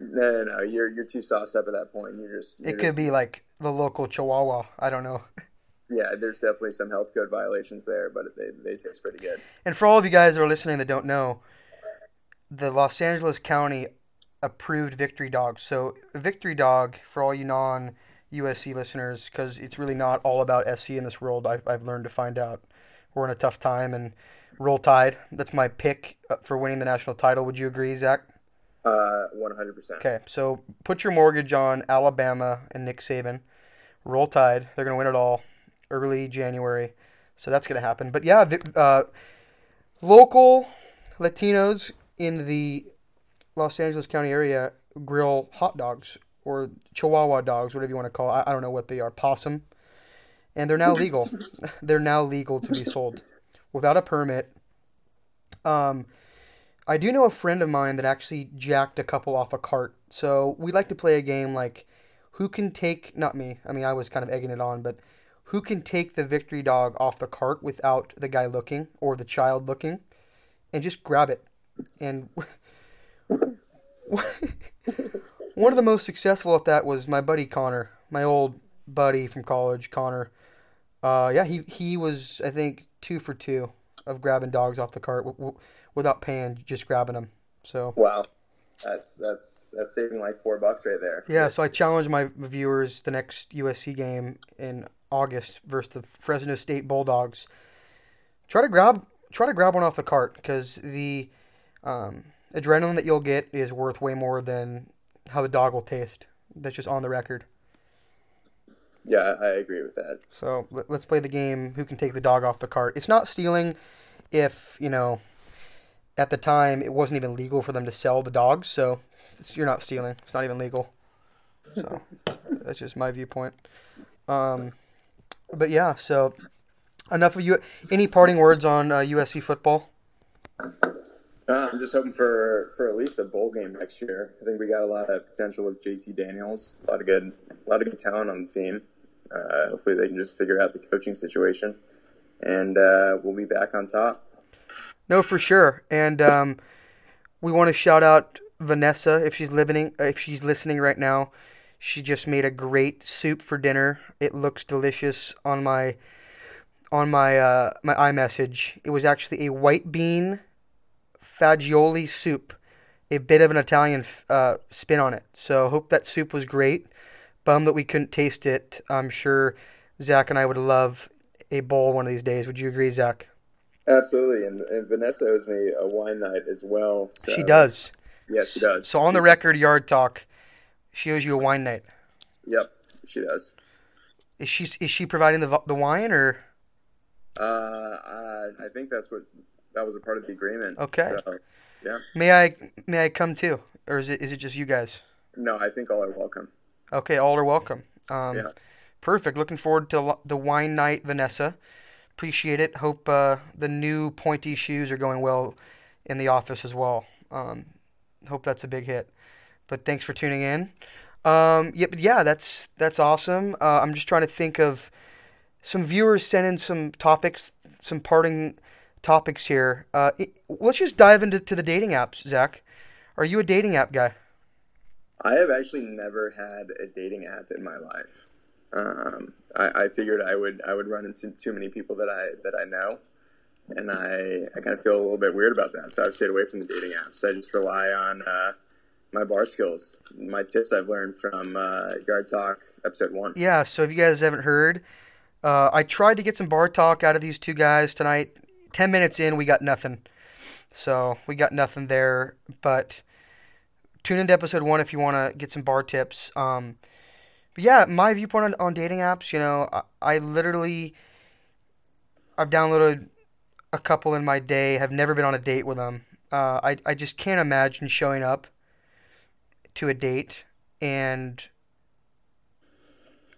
No, no, no, you're you're too sauced up at that point. You're just It you're could just- be like the local Chihuahua. I don't know. [LAUGHS] yeah. There's definitely some health code violations there, but they they taste pretty good. And for all of you guys that are listening that don't know, the Los Angeles County approved Victory Dog. So Victory Dog, for all you non USC listeners, because it's really not all about SC in this world. I've, I've learned to find out we're in a tough time and roll tide. That's my pick uh, for winning the national title. Would you agree, Zach? Uh, one hundred percent. Okay, so put your mortgage on Alabama and Nick Saban. Roll Tide. They're going to win it all early January. So that's going to happen. But yeah, uh, local Latinos in the Los Angeles County area grill hot dogs or Chihuahua dogs, whatever you want to call it. I, I don't know what they are. Possum. And they're now legal. [LAUGHS] they're now legal to be sold without a permit. Um, I do know a friend of mine that actually jacked a couple off a cart. So we like to play a game like who can take not me. I mean I was kind of egging it on, but who can take the victory dog off the cart without the guy looking or the child looking and just grab it. And [LAUGHS] one of the most successful at that was my buddy Connor, my old buddy from college, Connor. Uh, yeah, he he was I think two for two of grabbing dogs off the cart without paying, just grabbing them. So Wow, that's that's that's saving like four bucks right there. yeah, so I challenge my viewers the next USC game in August versus the Fresno State Bulldogs. Try to grab try to grab one off the cart because the um, adrenaline that you'll get is worth way more than how the dog will taste. That's just on the record. Yeah, I, I agree with that. So let's play the game. Who can take the dog off the cart? It's not stealing if you know. At the time, it wasn't even legal for them to sell the dogs, so you're not stealing. It's not even legal. So that's just my viewpoint. Um, but yeah, so enough of you. Any parting words on uh, USC football? Uh, I'm just hoping for for at least a bowl game next year. I think we got a lot of potential with JT Daniels. A lot of good, a lot of good talent on the team. Uh, hopefully, they can just figure out the coaching situation, and uh, we'll be back on top. No, for sure. And um, we want to shout out Vanessa if she's living if she's listening right now. She just made a great soup for dinner. It looks delicious on my on my uh, my iMessage. It was actually a white bean fagioli soup, a bit of an Italian uh, spin on it. So hope that soup was great. Bummed that we couldn't taste it. I'm sure Zach and I would love a bowl one of these days. Would you agree, Zach? Absolutely, and, and Vanessa owes me a wine night as well. So, She does. Yeah, she does. So on the record, yard talk, she owes you a wine night. Yep, she does. Is she is she providing the the wine or Uh, I, I think that's what that was a part of the agreement. Okay. So, yeah. may I may I come too, or is it is it just you guys? No, I think all are welcome. Okay, all are welcome. Um, Yeah. Perfect. Looking forward to the wine night, Vanessa. Appreciate it. Hope uh, the new pointy shoes are going well in the office as well. Um, hope that's a big hit. But thanks for tuning in. Um, yeah, yeah, that's that's awesome. Uh, I'm just trying to think of some viewers sent in some topics, some parting topics here. Uh, it, let's just dive into to the dating apps, Zach. Are you a dating app guy? I have actually never had a dating app in my life. Um, I, I figured I would I would run into too many people that I that I know, and I, I kind of feel a little bit weird about that. So I've stayed away from the dating apps. I just rely on uh, my bar skills, my tips I've learned from uh, Yard Talk episode one. Yeah, so if you guys haven't heard, uh, I tried to get some bar talk out of these two guys tonight. Ten minutes in, we got nothing. So we got nothing there. But tune into episode one if you want to get some bar tips. Um, but yeah, my viewpoint on, on dating apps, you know, I, I literally, I've downloaded a couple in my day, have never been on a date with them. Uh, I, I just can't imagine showing up to a date and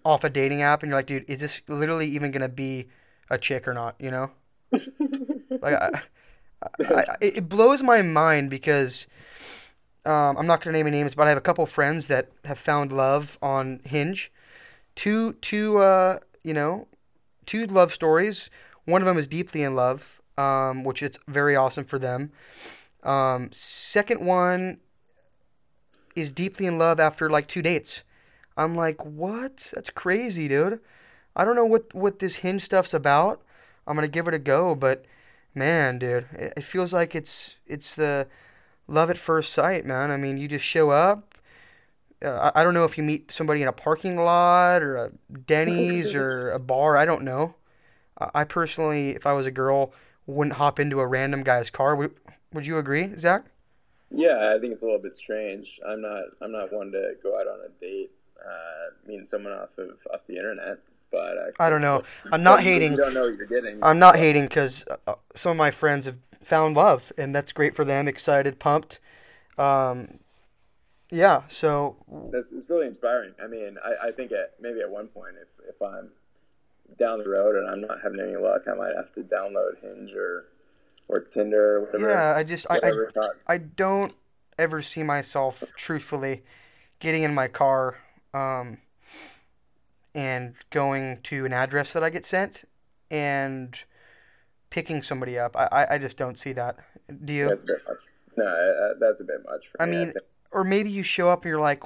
off a dating app and you're like, dude, is this literally even gonna be a chick or not? You know, [LAUGHS] like I, I, I, it blows my mind because um, I'm not gonna name any names, but I have a couple friends that have found love on Hinge. Two, two, uh, you know, two love stories. One of them is deeply in love, um, which is very awesome for them. Um, second one is deeply in love after like two dates. I'm like, what? That's crazy, dude. I don't know what what this hinge stuff's about. I'm gonna give it a go, but man, dude, it, it feels like it's it's the love at first sight, man. I mean, you just show up. Uh, I, I don't know if you meet somebody in a parking lot or a Denny's [LAUGHS] or a bar. I don't know. I, I personally, if I was a girl, wouldn't hop into a random guy's car. Would, would you agree, Zach? Yeah, I think it's a little bit strange. I'm not I'm not one to go out on a date uh, meeting someone off of off the internet, but uh, I don't know. I'm not [LAUGHS] you hating. don't know what you're getting. I'm not hating because uh, some of my friends have found love, and that's great for them. Excited, pumped. Um, yeah. So That's it's really inspiring. I mean, I, I think at maybe at one point, if if I'm down the road and I'm not having any luck, I might have to download Hinge or or Tinder or whatever. yeah, I just I, I. I don't ever see myself truthfully getting in my car um, and going to an address that I get sent and picking somebody up. I, I, I just don't see that. Do you? That's a bit much. No, uh, that's a bit much. I me. mean, or maybe you show up and you're like,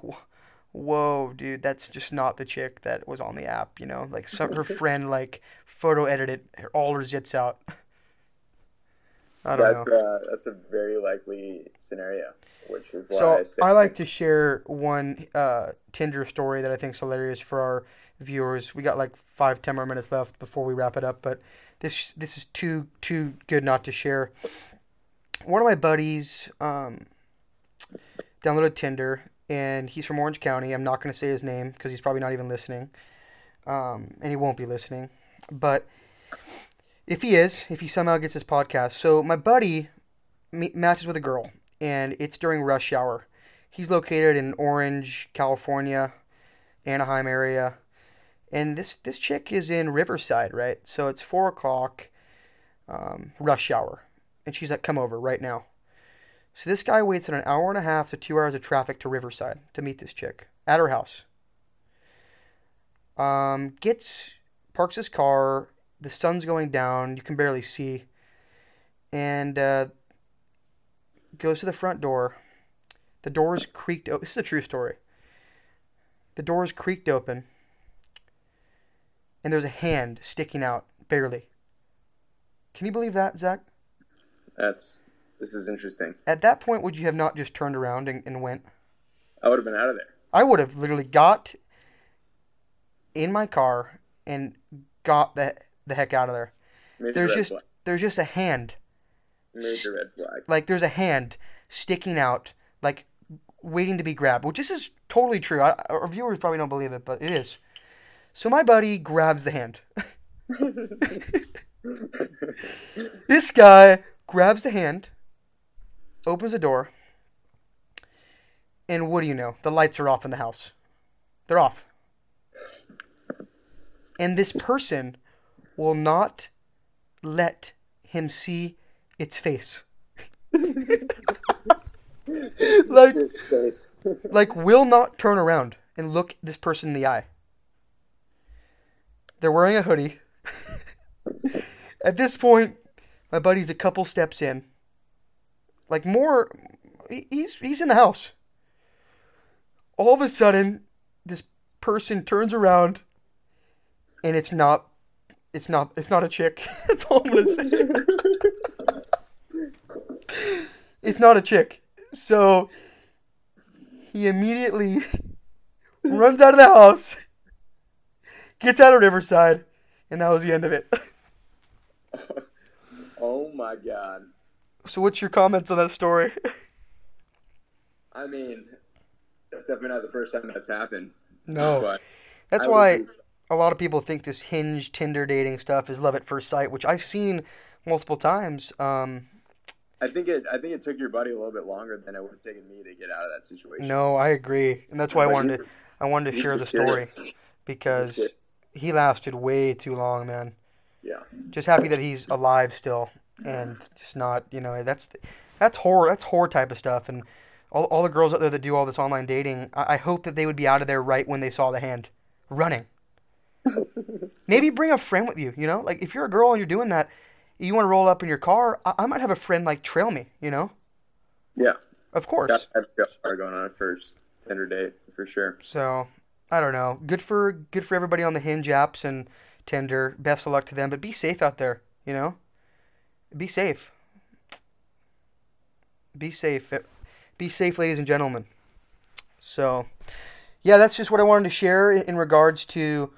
"Whoa, dude, that's just not the chick that was on the app." You know, like some her [LAUGHS] friend like photo edited her, all her zits out. I don't that's know. uh, that's a very likely scenario, which is why So I, stay I like to share one uh, Tinder story that I think is hilarious for our viewers. We got like five, ten more minutes left before we wrap it up, but this this is too too good not to share. One of my buddies um, downloaded Tinder, and he's from Orange County. I'm not going to say his name because he's probably not even listening. um, and he won't be listening. But if he is, if he somehow gets this podcast, so my buddy me- matches with a girl, and it's during rush hour. He's located in Orange, California, Anaheim area, and this this chick is in Riverside, right? So it's four o'clock, um, rush hour, and she's like, "Come over right now." So this guy waits an hour and a half to two hours of traffic to Riverside to meet this chick at her house. Um, gets parks his car. The sun's going down. You can barely see, and uh, goes to the front door. The door's creaked. O- this is a true story. The door's creaked open, and there's a hand sticking out barely. Can you believe that, Zach? That's this is interesting. At that point, would you have not just turned around and, and went? I would have been out of there. I would have literally got in my car and got the the heck out of there. Major There's just flag. there's just a hand, Major red flag. like there's a hand sticking out, like waiting to be grabbed. Which this is totally true. I, our viewers probably don't believe it, but it is. So my buddy grabs the hand. [LAUGHS] This guy grabs the hand, opens the door, and what do you know? The lights are off in the house. They're off. And this person will not let him see its face. [LAUGHS] like [LAUGHS] like will not turn around and look this person in the eye. They're wearing a hoodie. [LAUGHS] At this point, my buddy's a couple steps in. Like more he's he's in the house. All of a sudden, this person turns around and it's not it's not it's not a chick. [LAUGHS] That's all I'm gonna say. [LAUGHS] it's not a chick. So he immediately [LAUGHS] runs out of the house, gets out of Riverside, and that was the end of it. oh my god. So, what's your comments on that story? I mean, that's definitely not the first time that's happened. No, But that's I why a lot of people think this Hinge, Tinder dating stuff is love at first sight, which I've seen multiple times. Um, I think it. I think it took your buddy a little bit longer than it would have taken me to get out of that situation. no, I agree, and that's why I wanted to, I wanted to share the story because he lasted way too long, man. Yeah. just happy that he's alive still and just not you know that's that's horror that's horror type of stuff and all, all the girls out there that do all this online dating I, I hope that they would be out of there right when they saw the hand running maybe bring a friend with you you know like if you're a girl and you're doing that you want to roll up in your car I, I might have a friend like trail me you know Yeah. of course Got to have going on a first Tinder date for sure. So I don't know. Good for good for everybody on the Hinge apps and Tinder. Best of luck to them. But be safe out there. You know, be safe. Be safe. Eh, be safe, ladies and gentlemen. So, yeah, that's just what I wanted to share in regards to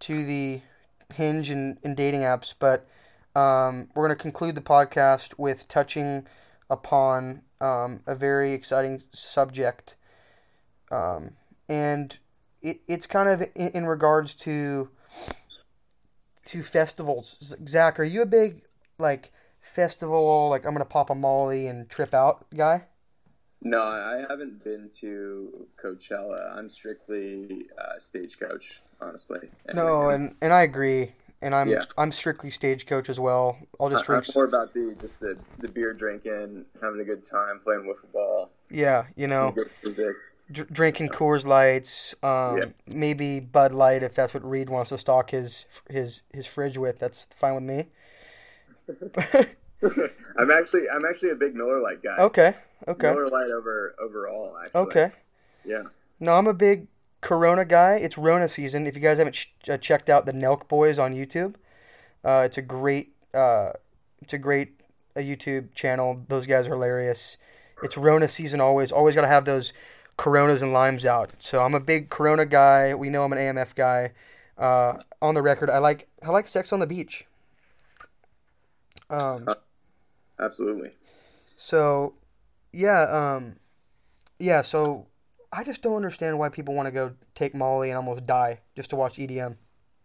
to the Hinge and, and dating apps. But um, we're going to conclude the podcast with touching upon um, a very exciting subject. Um, and it, it's kind of in, in regards to to festivals. Zach, are you a big like festival like I'm gonna pop a Molly and trip out guy? No, I haven't been to Coachella. I'm strictly uh, stagecoach, honestly. No, and and I agree. And I'm Yeah. I'm strictly stagecoach as well. I'll just I- I'm drink. more about the just the, the beer drinking, having a good time, playing wiffle ball, Yeah, you know, music. dr- drinking Coors Lights, um, Yeah. maybe Bud Light if that's what Reed wants to stock his his his fridge with. That's fine with me. [LAUGHS] [LAUGHS] I'm actually I'm actually a big Miller Lite guy. okay, okay, Miller Lite over overall actually. okay. Yeah. No, I'm a big Corona guy. It's Rona season. If you guys haven't ch- uh, checked out the Nelk Boys on YouTube, uh, it's a great, uh, it's a great uh, YouTube channel. Those guys are hilarious. It's Rona season always. Always got to have those Coronas and limes out. So I'm a big Corona guy. We know I'm an AMF guy. Uh, on the record, I like I like Sex on the Beach. Um, Absolutely. so, yeah, um, yeah. So, I just don't understand why people want to go take Molly and almost die just to watch EDM.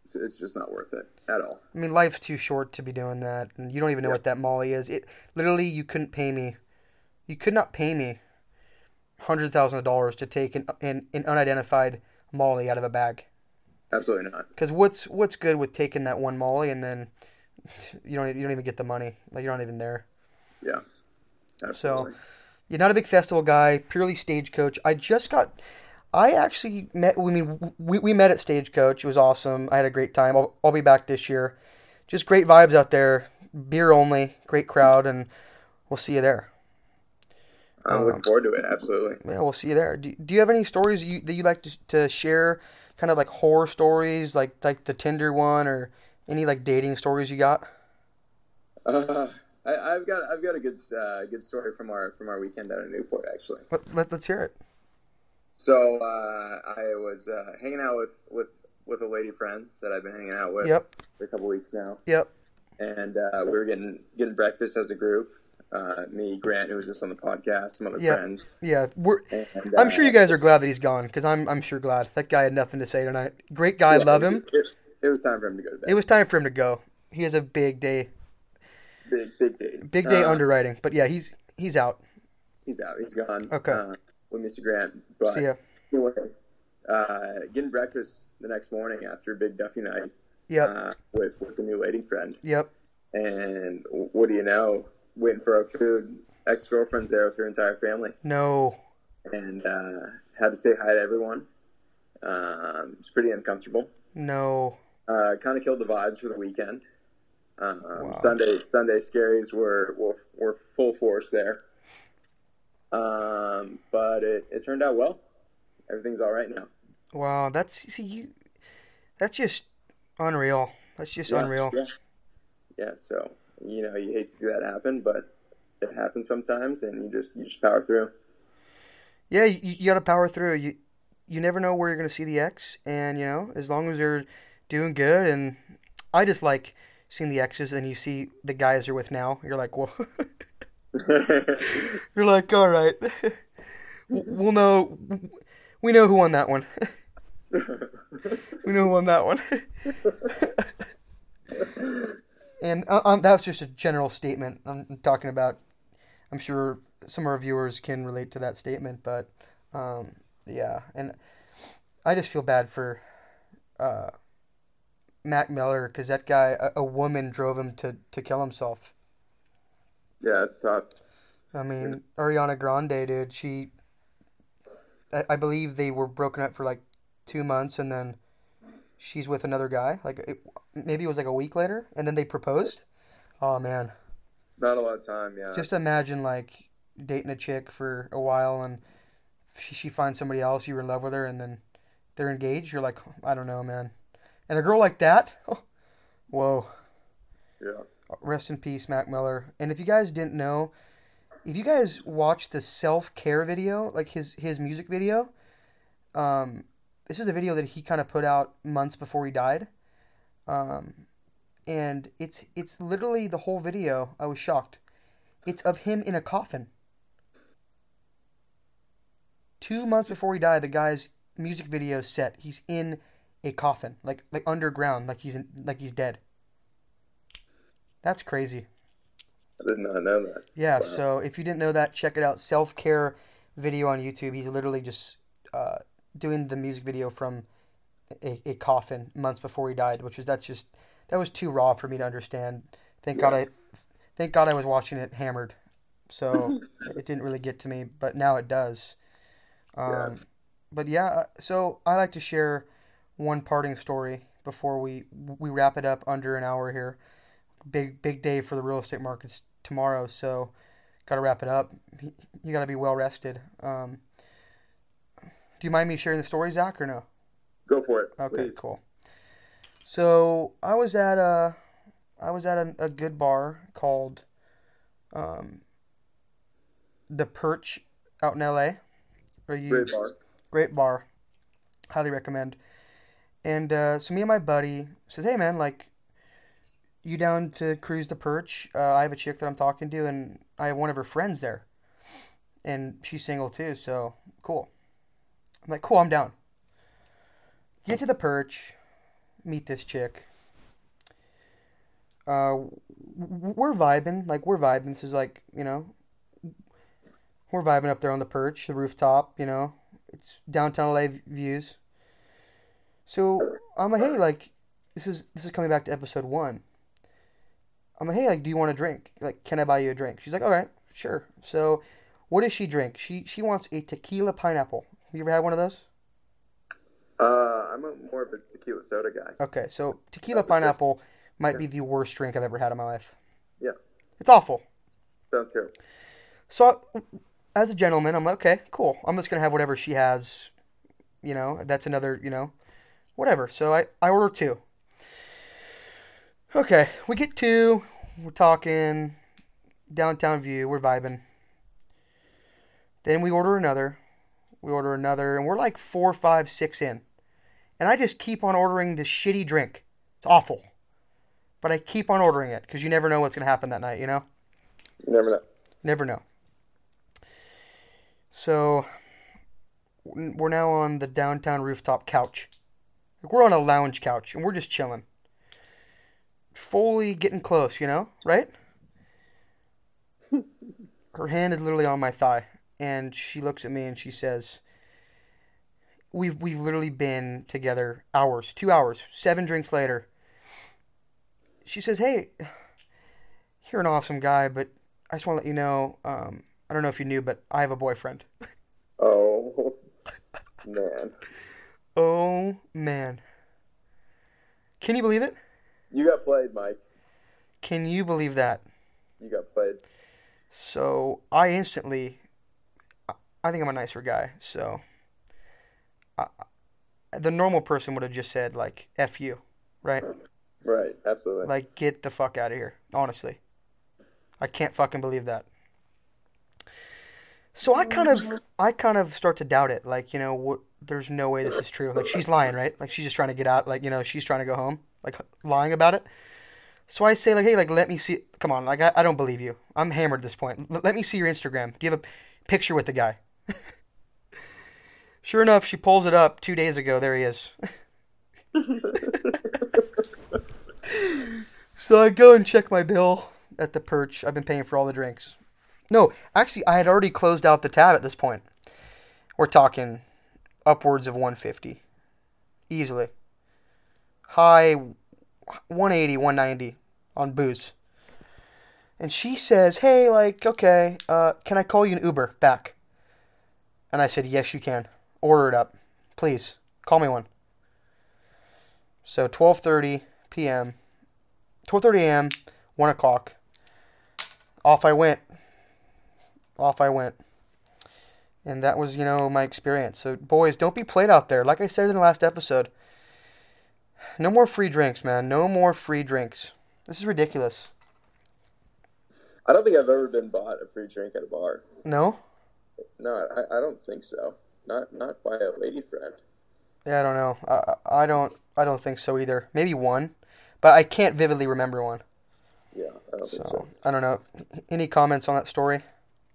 It's, it's just not worth it at all. I mean, life's too short to be doing that, and you don't even know what that Molly is. It literally, you couldn't pay me. You could not pay me hundreds of thousands of dollars to take an, an, an unidentified Molly out of a bag. Absolutely not. Because what's what's good with taking that one Molly and then [LAUGHS] you don't you don't even get the money. Like you're not even there. Yeah. Absolutely. You're not a big festival guy. Purely stagecoach. I just got. I actually met. I mean, we, we met at Stagecoach. It was awesome. I had a great time. I'll, I'll be back this year. Just great vibes out there. Beer only. Great crowd, and we'll see you there. I'm Um, looking forward to it. Absolutely. Yeah, we'll see you there. Do, do you have any stories you, that you like to, to share? Kind of like horror stories, like like the Tinder one, or any like dating stories you got? Uh, I, I've got I've got a good uh, good story from our from our weekend down in Newport actually. Let, let's hear it. So uh, I was uh, hanging out with, with with a lady friend that I've been hanging out with Yep. for a couple weeks now, Yep. and uh, we were getting getting breakfast as a group. Uh, me, Grant, who was just on the podcast, some other Yeah. friends. Yeah. We're. And, I'm sure uh, you guys are glad that he's gone because I'm I'm sure glad that guy had nothing to say tonight. Great guy, yeah, love it- him. It, it was time for him to go to bed. It was time for him to go. He has a big day, big big day. big day Uh, underwriting. But yeah, he's he's out. He's out. He's gone. Okay. Uh, with Mr. Grant. But See ya. anyway, uh, getting breakfast the next morning after a big Duffy night Yep. uh, with with the new lady friend, Yep. and what do you know? Waiting for our food. Ex girlfriend's there with her entire family, No. and uh, had to say hi to everyone. Um, it's pretty uncomfortable. No. Uh, kind of killed the vibes for the weekend. Um, Wow. Sunday Sunday scaries were, were were full force there. Um, but it, it turned out well. Everything's all right now. Wow. That's see you. That's just unreal. That's just Yeah, unreal. Yeah. yeah. So you know you hate to see that happen, but it happens sometimes, and you just you just power through. Yeah, you, you got to power through. You you never know where you're going to see the X, and you know as long as they're doing good, and I just like seeing the exes, and you see the guys you're with now. You're like, well, [LAUGHS] you're like, all right, we'll know, we know who won that one. we know who won that one. [LAUGHS] and uh, um, that was just a general statement. I'm talking about. I'm sure some of our viewers can relate to that statement, but um, yeah, and I just feel bad for uh, Mac Miller because that guy, a, a woman, drove him to to kill himself. yeah, it's tough. I mean, Ariana Grande, dude, she. I, I believe they were broken up for like two months, and then she's with another guy. Like it, maybe it was like a week later, and then they proposed. Oh man, Not a lot of time. Yeah. just imagine like dating a chick for a while, and she she finds somebody else, you're in love with her, and then they're engaged. You're like, I don't know, man. And a girl like that, [LAUGHS] whoa. yeah. Rest in peace, Mac Miller. And if you guys didn't know, if you guys watched the self care video, like his his music video, um, this is a video that he kind of put out months before he died, um, and it's it's literally the whole video. I was shocked. It's of him in a coffin. Two months before he died, the guy's music video set. He's in a coffin, like like underground, like he's in, like he's dead. That's crazy. I did not know that. Yeah, Wow. so if you didn't know that, check it out. Self care video on YouTube. He's literally just uh, doing the music video from a, a coffin months before he died, which is that's just that was too raw for me to understand. Thank God I thank God I was watching it hammered, so [LAUGHS] it didn't really get to me, but now it does. Um, Yeah. But yeah, uh, so I like to share one parting story before we we wrap it up under an hour here. Big big day for the real estate markets tomorrow, so got to wrap it up. You got to be well rested. Um, do you mind me sharing the story, Zach, or no? Go for it. Okay, please. cool. So I was at a, I was at a, a good bar called, um, the Perch out in L.A. Great bar. great bar, highly recommend. And uh, so me and my buddy says, "Hey man, like, you down to cruise the Perch? Uh, I have a chick that I'm talking to, and I have one of her friends there, and she's single too. So cool." I'm like, "Cool, I'm down." Get to the Perch, meet this chick. Uh, we're vibing, like we're vibing. This is like you know, we're vibing up there on the perch, the rooftop. You know, it's downtown LA views. So I'm like, hey, like this is this is coming back to episode one. I'm like, hey, like, do you want a drink? Like, can I buy you a drink? She's like, all right, sure. So, what does she drink? She she wants a tequila pineapple. You ever had one of those? Uh, I'm a, more of a tequila soda guy. Okay, so tequila pineapple might be the worst drink I've ever had in my life. Yeah. It's awful. Sounds terrible. So, as a gentleman, I'm like, okay, cool. I'm just gonna have whatever she has. You know, that's another, you know, whatever. So I I order two. Okay, we get two. We're talking downtown view. We're vibing. Then we order another. We order another, and we're like four, five, six in. And I just keep on ordering this shitty drink. It's awful. But I keep on ordering it because you never know what's going to happen that night, you know? You never know. Never know. So we're now on the downtown rooftop couch. Like we're on a lounge couch and we're just chilling. Fully getting close, you know, right? [LAUGHS] Her hand is literally on my thigh and she looks at me and she says, "We've we've literally been together hours, 2 hours, 7 drinks later." She says, "Hey, you're an awesome guy, but I just want to let you know, um, I don't know if you knew, but I have a boyfriend. Oh, man. Oh, man. Can you believe it? You got played, Mike. Can you believe that? You got played. So I instantly, I- think I'm a nicer guy. So I, the normal person would have just said, like, F you, right? Right, absolutely. Like, get the fuck out of here, honestly. I can't fucking believe that. So I kind of, I kind of start to doubt it. Like, you know, what? There's no way this is true. Like, she's lying, right? Like, she's just trying to get out. Like, you know, she's trying to go home. Like, lying about it. So I say, like, hey, like, let me see. Come on, like, I, I don't believe you. I'm hammered at this point. L- let me see your Instagram. Do you have a picture with the guy? [LAUGHS] sure enough, she pulls it up two days ago. There he is. [LAUGHS] So I go and check my bill at the perch. I've been paying for all the drinks. No, actually, I had already closed out the tab at this point. We're talking upwards of 150. Easily. High 180, 190 on booze. And she says, hey, like, okay, uh, can I call you an Uber back? And I said, yes, you can. Order it up. Please, call me one. So 12.30 p.m., 12:30 a.m., one o'clock. Off I went. Off I went. And that was, you know, my experience. So, boys, don't be played out there. Like I said in the last episode, no more free drinks, man. No more free drinks. This is ridiculous. I don't think I've ever been bought a free drink at a bar. No? No, I, I don't think so. Not not by a lady friend. Yeah, I don't know. I, I don't. I don't think so either. Maybe one, but I can't vividly remember one. Yeah, I don't think So so. I don't know. Any comments on that story?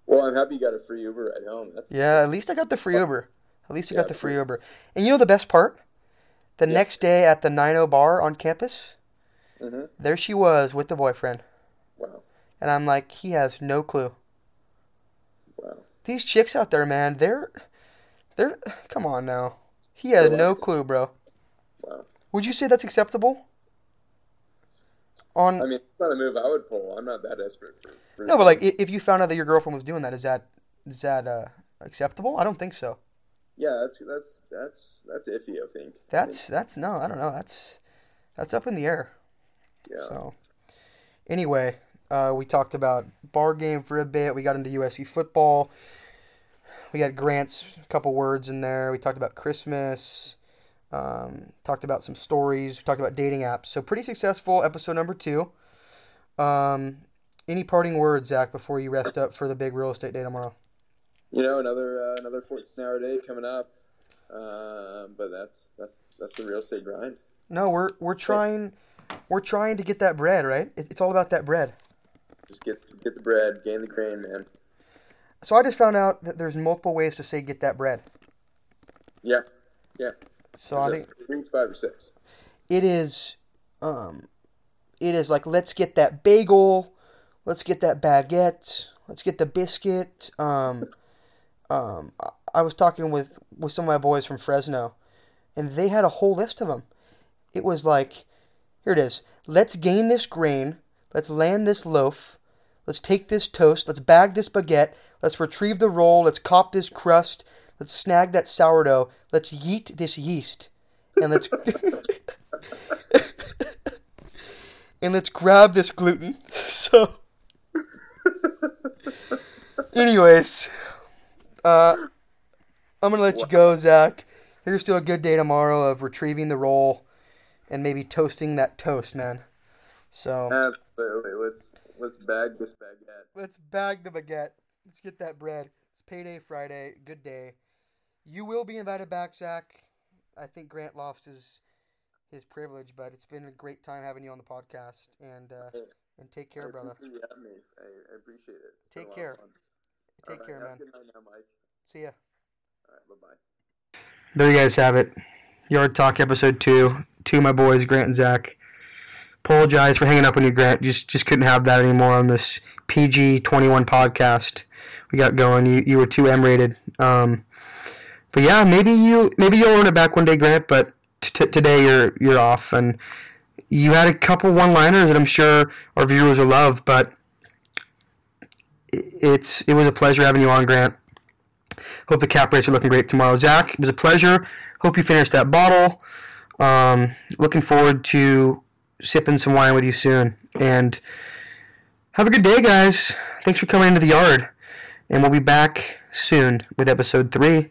Well, I'm happy you got a free Uber at home. That's Yeah, at least I got the free Uber. At least I Yeah, got the free. Uber. And you know the best part? The Yeah. next day at the 90 bar on campus, hmm there she was with the boyfriend. Wow, And I'm like, he has no clue. wow. These chicks out there, man, they're they're [SIGHS] come on now. He has no clue, bro. Wow. Would you say that's acceptable? On I mean, it's not a move I would pull. I'm not that desperate for. for No, but like if you found out that your girlfriend was doing that, is that is that uh acceptable? I don't think so. yeah, that's that's that's that's iffy. I think. That's that's no, I don't know. That's that's up in the air. yeah. So, anyway, uh, we talked about bar game for a bit. We got into USC football. We had Grant's couple words in there. We talked about Christmas. Um, talked about some stories. Talked about dating apps. So pretty successful episode number two. Um, any parting words, Zach, before you rest up for the big real estate day tomorrow? You know, another uh, another 14 hour day coming up. Um, but that's that's that's the real estate grind. No, we're we're trying we're trying to get that bread, right? It's all about that bread. Just get get the bread, gain the grain, man. So I just found out that there's multiple ways to say get that bread. Yeah, yeah. So I think at least five or six. it is, um, it is like let's get that bagel, let's get that baguette, let's get the biscuit. Um, um, I- I was talking with with some of my boys from Fresno, and they had a whole list of them. It was like, here it is. Let's gain this grain. Let's land this loaf. Let's take this toast. Let's bag this baguette. Let's retrieve the roll. Let's cop this crust. Let's snag that sourdough. Let's yeet this yeast. And let's [LAUGHS] and let's grab this gluten. [LAUGHS] So anyways, uh I'm gonna let you go, Zach. Here's to a good day tomorrow of retrieving the roll and maybe toasting that toast, man. So Absolutely. Let's let's bag this baguette. let's bag the baguette. Let's get that bread. It's payday Friday. Good day. You will be invited back, Zach. I think Grant lost his his privilege, but it's been a great time having you on the podcast. And uh, and take care, I brother. appreciate you having me. I, I appreciate it. It's Take a lot of care. Take All care, man. have a Good night now, Mike. See ya. All right, bye bye. There you guys have it. Yard Talk episode two. Two of my boys, Grant and Zach. Apologize for hanging up on you, Grant. Just just couldn't have that anymore on this PG twenty one podcast we got going. You you were too M rated. Um, but yeah, maybe you maybe you'll earn it back one day, Grant. But t- today you're you're off, and you had a couple one liners that I'm sure our viewers will love. But it's it was a pleasure having you on, Grant. Hope the cap rates are looking great tomorrow. Zach, it was a pleasure. Hope you finished that bottle. Um, looking forward to sipping some wine with you soon. And have a good day, guys. Thanks for coming into the yard. And we'll be back soon with episode three.